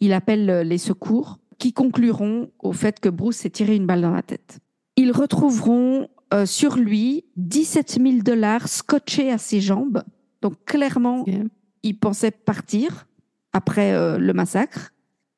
Il appelle euh, les secours qui concluront au fait que Bruce s'est tiré une balle dans la tête. Ils retrouveront euh, sur lui 17 000 dollars scotchés à ses jambes. Donc clairement, il pensait partir après euh, le massacre.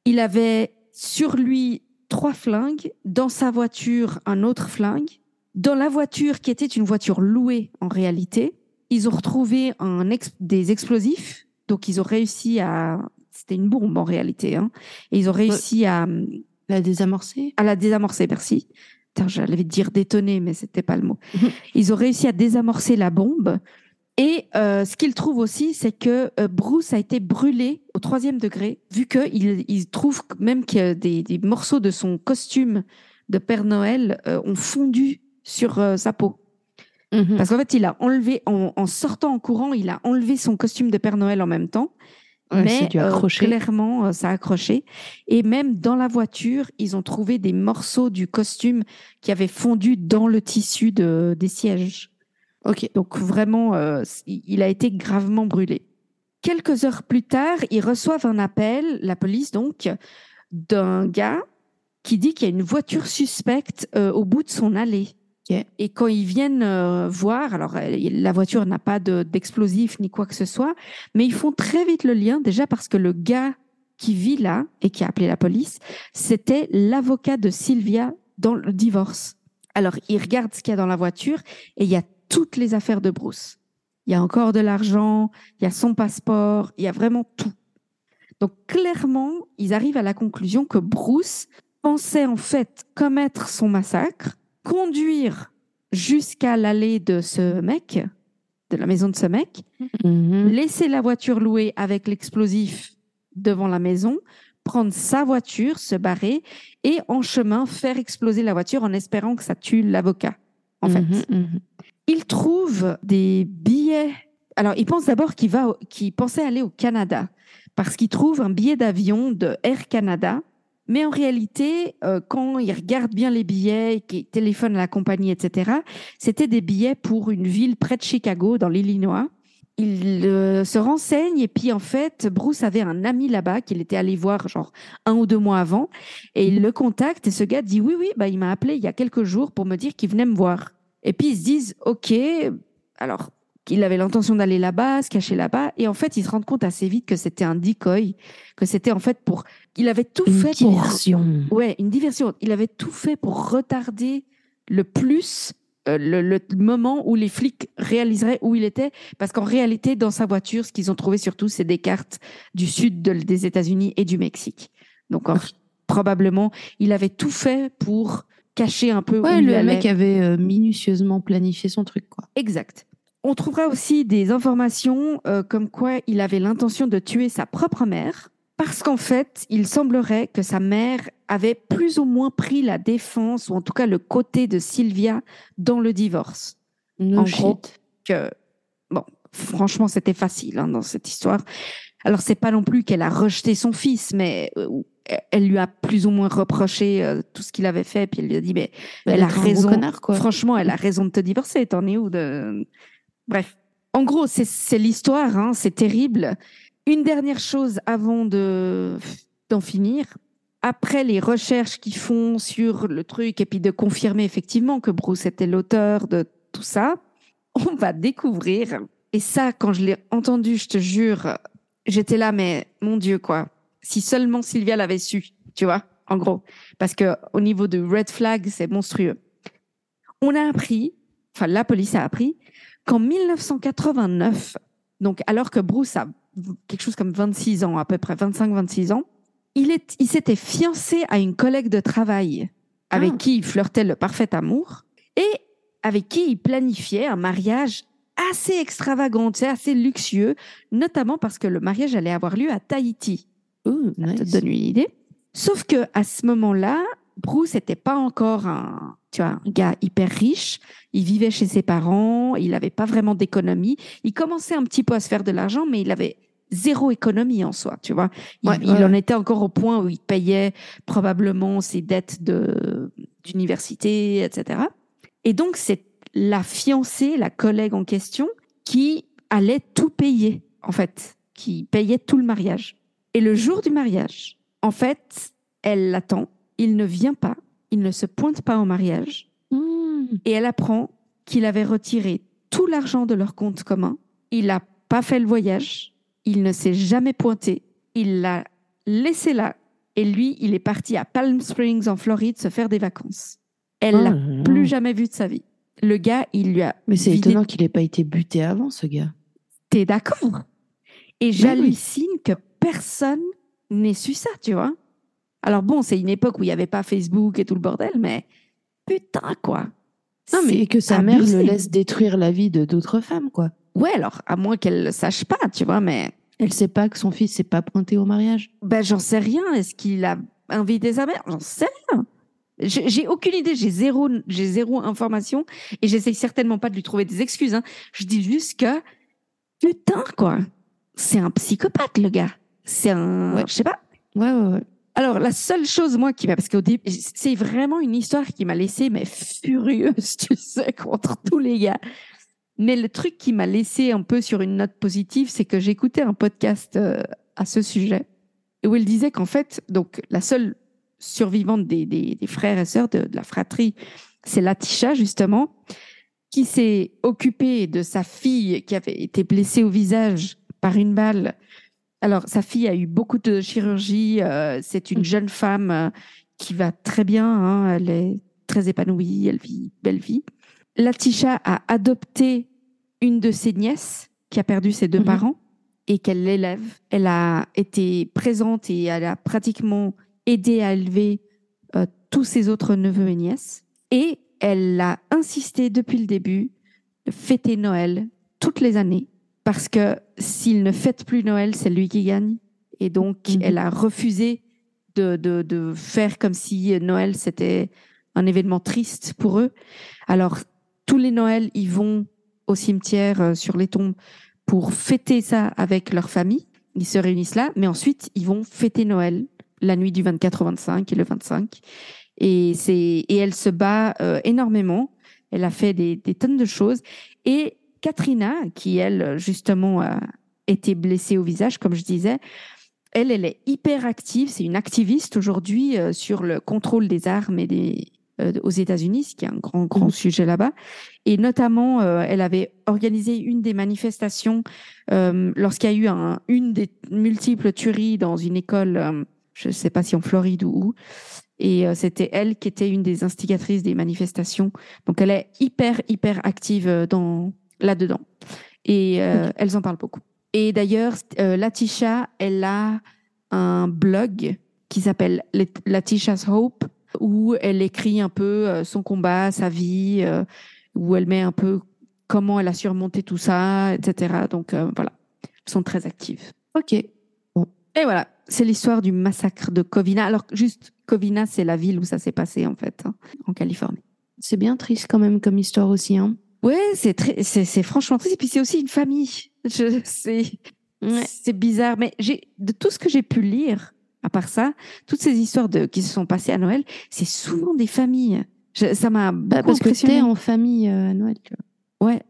Il avait sur lui trois flingues, dans sa voiture un autre flingue, dans la voiture qui était une voiture louée en réalité. Ils ont retrouvé un ex- des explosifs, donc ils ont réussi à... C'était une bombe en réalité, hein. et ils ont réussi à, La désamorcer? à la désamorcer, merci. J'allais dire détonner, mais c'était pas le mot. Mhm. Ils ont réussi à désamorcer la bombe. Et euh, ce qu'ils trouvent aussi, c'est que euh, Bruce a été brûlé au troisième degré, vu qu'ils ils trouvent même que des, des morceaux de son costume de Père Noël euh, ont fondu sur euh, sa peau. Mhm. Parce qu'en fait, il a enlevé, en, en sortant en courant, il a enlevé son costume de Père Noël en même temps. Ouais, mais clairement, ça a accroché. Et même dans la voiture, ils ont trouvé des morceaux du costume qui avaient fondu dans le tissu de, des sièges. Ok. Donc vraiment, euh, il a été gravement brûlé. Quelques heures plus tard, ils reçoivent un appel, la police donc, d'un gars qui dit qu'il y a une voiture suspecte euh, au bout de son allée. Et quand ils viennent euh, voir, alors la voiture n'a pas de- d'explosif ni quoi que ce soit, mais ils font très vite le lien, déjà parce que le gars qui vit là et qui a appelé la police, c'était l'avocat de Sylvia dans le divorce. Alors, ils regardent ce qu'il y a dans la voiture et il y a toutes les affaires de Bruce. Il y a encore de l'argent, il y a son passeport, il y a vraiment tout. Donc, clairement, ils arrivent à la conclusion que Bruce pensait en fait commettre son massacre, conduire jusqu'à l'allée de ce mec, de la maison de ce mec, Mhm. laisser la voiture louée avec l'explosif devant la maison, prendre sa voiture, se barrer et en chemin faire exploser la voiture en espérant que ça tue l'avocat. En fait, Mhm, mhm. Il trouve des billets. Alors, il pense d'abord qu'il va, pensait aller au Canada parce qu'il trouve un billet d'avion de Air Canada. Mais en réalité, euh, quand il regarde bien les billets, qu'il téléphone à la compagnie, etc., c'était des billets pour une ville près de Chicago, dans l'Illinois. Il euh, se renseigne et puis en fait, Bruce avait un ami là-bas qu'il était allé voir genre un ou deux mois avant et il le contacte et ce gars dit oui oui bah il m'a appelé il y a quelques jours pour me dire qu'il venait me voir. Et puis ils se disent ok alors qu'il avait l'intention d'aller là-bas, se cacher là-bas et en fait ils se rendent compte assez vite que c'était un decoy, que c'était en fait pour il avait tout Une fait pour diversion. Ouais, une diversion. Il avait tout fait pour retarder le plus euh, le, le moment où les flics réaliseraient où il était, parce qu'en réalité, dans sa voiture, ce qu'ils ont trouvé surtout, c'est des cartes du sud de- des États-Unis et du Mexique. Donc, en- probablement, il avait tout fait pour cacher un peu Ouais, le mec avait euh, minutieusement planifié son truc, quoi. Exact. On trouvera aussi des informations euh, comme quoi il avait l'intention de tuer sa propre mère, parce qu'en fait, il semblerait que sa mère avait plus ou moins pris la défense, ou en tout cas le côté de Sylvia dans le divorce. No En shit. gros, Que, bon, franchement, c'était facile hein, dans cette histoire. Alors, c'est pas non plus qu'elle a rejeté son fils, mais euh, elle lui a plus ou moins reproché euh, tout ce qu'il avait fait, puis elle lui a dit, mais Bah, elle a raison. connard, quoi. Franchement, elle a raison de te divorcer. T'en es où de... Bref. En gros, c'est- c'est l'histoire, hein, c'est terrible. Une dernière chose avant de d'en finir. Après les recherches qu'ils font sur le truc et puis de confirmer effectivement que Bruce était l'auteur de tout ça, on va découvrir. Et ça, quand je l'ai entendu, je te jure, j'étais là, mais mon Dieu, quoi. Si seulement Sylvia l'avait su, tu vois, en gros. Parce que au niveau de red flag, c'est monstrueux. On a appris, enfin la police a appris, qu'en 1989, donc alors que Bruce a quelque chose comme 26 ans, à peu près 25-26 ans, il, est, il s'était fiancé à une collègue de travail avec Ah. qui il flirtait le parfait amour et avec qui il planifiait un mariage assez extravagant, tu sais, assez luxueux, notamment parce que le mariage allait avoir lieu à Tahiti. Ooh, Ça te donne une idée. Sauf que à ce moment-là, Bruce n'était pas encore un, tu vois, un gars hyper riche. Il vivait chez ses parents. Il n'avait pas vraiment d'économie. Il commençait un petit peu à se faire de l'argent, mais il avait zéro économie en soi, tu vois. Il, Ouais, il ouais. en était encore au point où il payait probablement ses dettes de d'université, etc. Et donc c'est la fiancée, la collègue en question, qui allait tout payer, en fait, qui payait tout le mariage. Et le jour du mariage, en fait, elle l'attend, il ne vient pas, il ne se pointe pas au mariage, Mmh. et elle apprend qu'il avait retiré tout l'argent de leur compte commun, il n'a pas fait le voyage, il ne s'est jamais pointé, il l'a laissé là, et lui, il est parti à Palm Springs en Floride se faire des vacances. Elle Oh l'a là. plus jamais vu de sa vie. Le gars, il lui a Mais c'est vidé étonnant qu'il n'ait pas été buté avant, ce gars. T'es d'accord? Et oui. j'hallucine que personne n'ait su ça, tu vois. Alors bon, c'est une époque où il n'y avait pas Facebook et tout le bordel, mais putain, quoi. Non, mais que sa mère le laisse détruire la vie de d'autres femmes, quoi. Ouais, alors, à moins qu'elle le sache pas, tu vois, mais Elle sait pas que son fils s'est pas pointé au mariage. ben, j'en sais rien. Est-ce qu'il a invité sa mère? J'en sais rien. J'ai aucune idée, j'ai zéro, j'ai zéro information et j'essaye certainement pas de lui trouver des excuses. Hein. Je dis juste que putain quoi, c'est un psychopathe le gars. C'est un, Ouais. je sais pas. Ouais, ouais, ouais. Alors la seule chose moi qui m'a, parce qu'au début c'est vraiment une histoire qui m'a laissé mais furieuse, tu sais, contre tous les gars. Mais le truc qui m'a laissé un peu sur une note positive, c'est que j'écoutais un podcast euh, à ce sujet où il disait qu'en fait, donc la seule survivante des, des, des frères et sœurs de, de la fratrie, c'est Latisha justement, qui s'est occupée de sa fille qui avait été blessée au visage par une balle. Alors sa fille a eu beaucoup de chirurgie. euh, c'est une jeune femme euh, qui va très bien. hein, elle est très épanouie. Elle vit une belle vie. Latisha a adopté une de ses nièces qui a perdu ses deux Mhm. parents et qu'elle l'élève. Elle a été présente et elle a pratiquement aidé à élever euh, tous ses autres neveux et nièces. Et elle a insisté depuis le début de fêter Noël toutes les années parce que s'il ne fête plus Noël, c'est lui qui gagne. Et donc, Mhm. elle a refusé de, de, de faire comme si Noël, c'était un événement triste pour eux. Alors, tous les Noëls, ils vont au cimetière euh, sur les tombes pour fêter ça avec leur famille. Ils se réunissent là, mais ensuite, ils vont fêter Noël la nuit du 24 au 25 et le 25. Et, c'est, et elle se bat euh, énormément. Elle a fait des, des tonnes de choses. Et Katrina, qui elle, justement, a été blessée au visage, comme je disais, elle, elle est hyper active. C'est une activiste aujourd'hui euh, sur le contrôle des armes et des, euh, aux États-Unis, ce qui est un grand, grand Mhm. sujet là-bas. Et notamment, euh, elle avait organisé une des manifestations euh, lorsqu'il y a eu un, une des multiples tueries dans une école, euh, je ne sais pas si en Floride ou où. Et euh, c'était elle qui était une des instigatrices des manifestations. Donc, elle est hyper, hyper active euh, dans là-dedans. Et euh, elles en parlent beaucoup. Et d'ailleurs, euh, Latisha, elle a un blog qui s'appelle Latisha's Hope, où elle écrit un peu son combat, sa vie, euh, où elle met un peu comment elle a surmonté tout ça, etc. Donc voilà, elles sont très actives. Ok. Et voilà, c'est l'histoire du massacre de Covina. Alors juste, Covina, c'est la ville où ça s'est passé en fait, hein, en Californie. C'est bien triste quand même comme histoire aussi. Hein. Ouais, c'est très, c'est, franchement triste. Et puis c'est aussi une famille. Je, c'est, Ouais. c'est bizarre. Mais j'ai, de tout ce que j'ai pu lire, à part ça, toutes ces histoires de, qui se sont passées à Noël, c'est souvent des familles. Je- ça m'a Bah, beaucoup parce que t'es en famille euh, à Noël, tu vois, Ouais.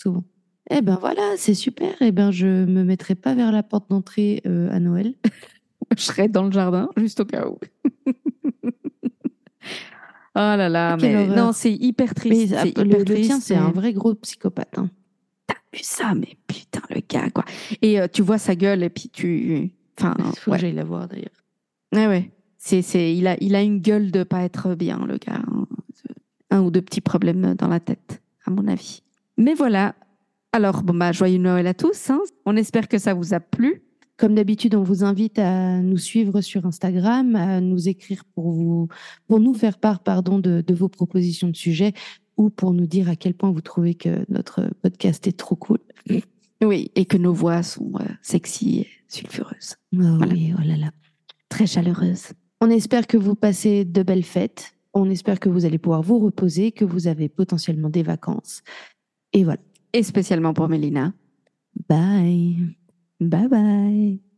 souvent. Eh ben voilà, c'est super. Eh ben je me mettrai pas vers la porte d'entrée euh, à Noël. Je serais dans le jardin, juste au cas où. oh là là, Quelle mais horreur. non, c'est hyper triste. ah, le, hyper le triste, tien, c'est un vrai gros psychopathe. hein. T'as vu ça, mais putain, le gars, quoi. Et euh, tu vois sa gueule, et puis tu. Enfin, Il faut ouais. que j'aille la voir d'ailleurs. Ouais, ouais. C'est, c'est, il, a, il a une gueule de pas être bien, le gars. hein. Un ou deux petits problèmes dans la tête, à mon avis. Mais voilà. Alors, bon, bah, joyeux Noël à tous. hein. On espère que ça vous a plu. Comme d'habitude, on vous invite à nous suivre sur Instagram, à nous écrire pour vous, pour nous faire part, pardon, de, de vos propositions de sujets ou pour nous dire à quel point vous trouvez que notre podcast est trop cool. Oui, et que nos voix sont euh, sexy et sulfureuses. Oh Voilà. oui, oh là là. Très chaleureuses. On espère que vous passez de belles fêtes. On espère que vous allez pouvoir vous reposer, que vous avez potentiellement des vacances. Et voilà. Et spécialement pour Mélina. Bye. Bye bye.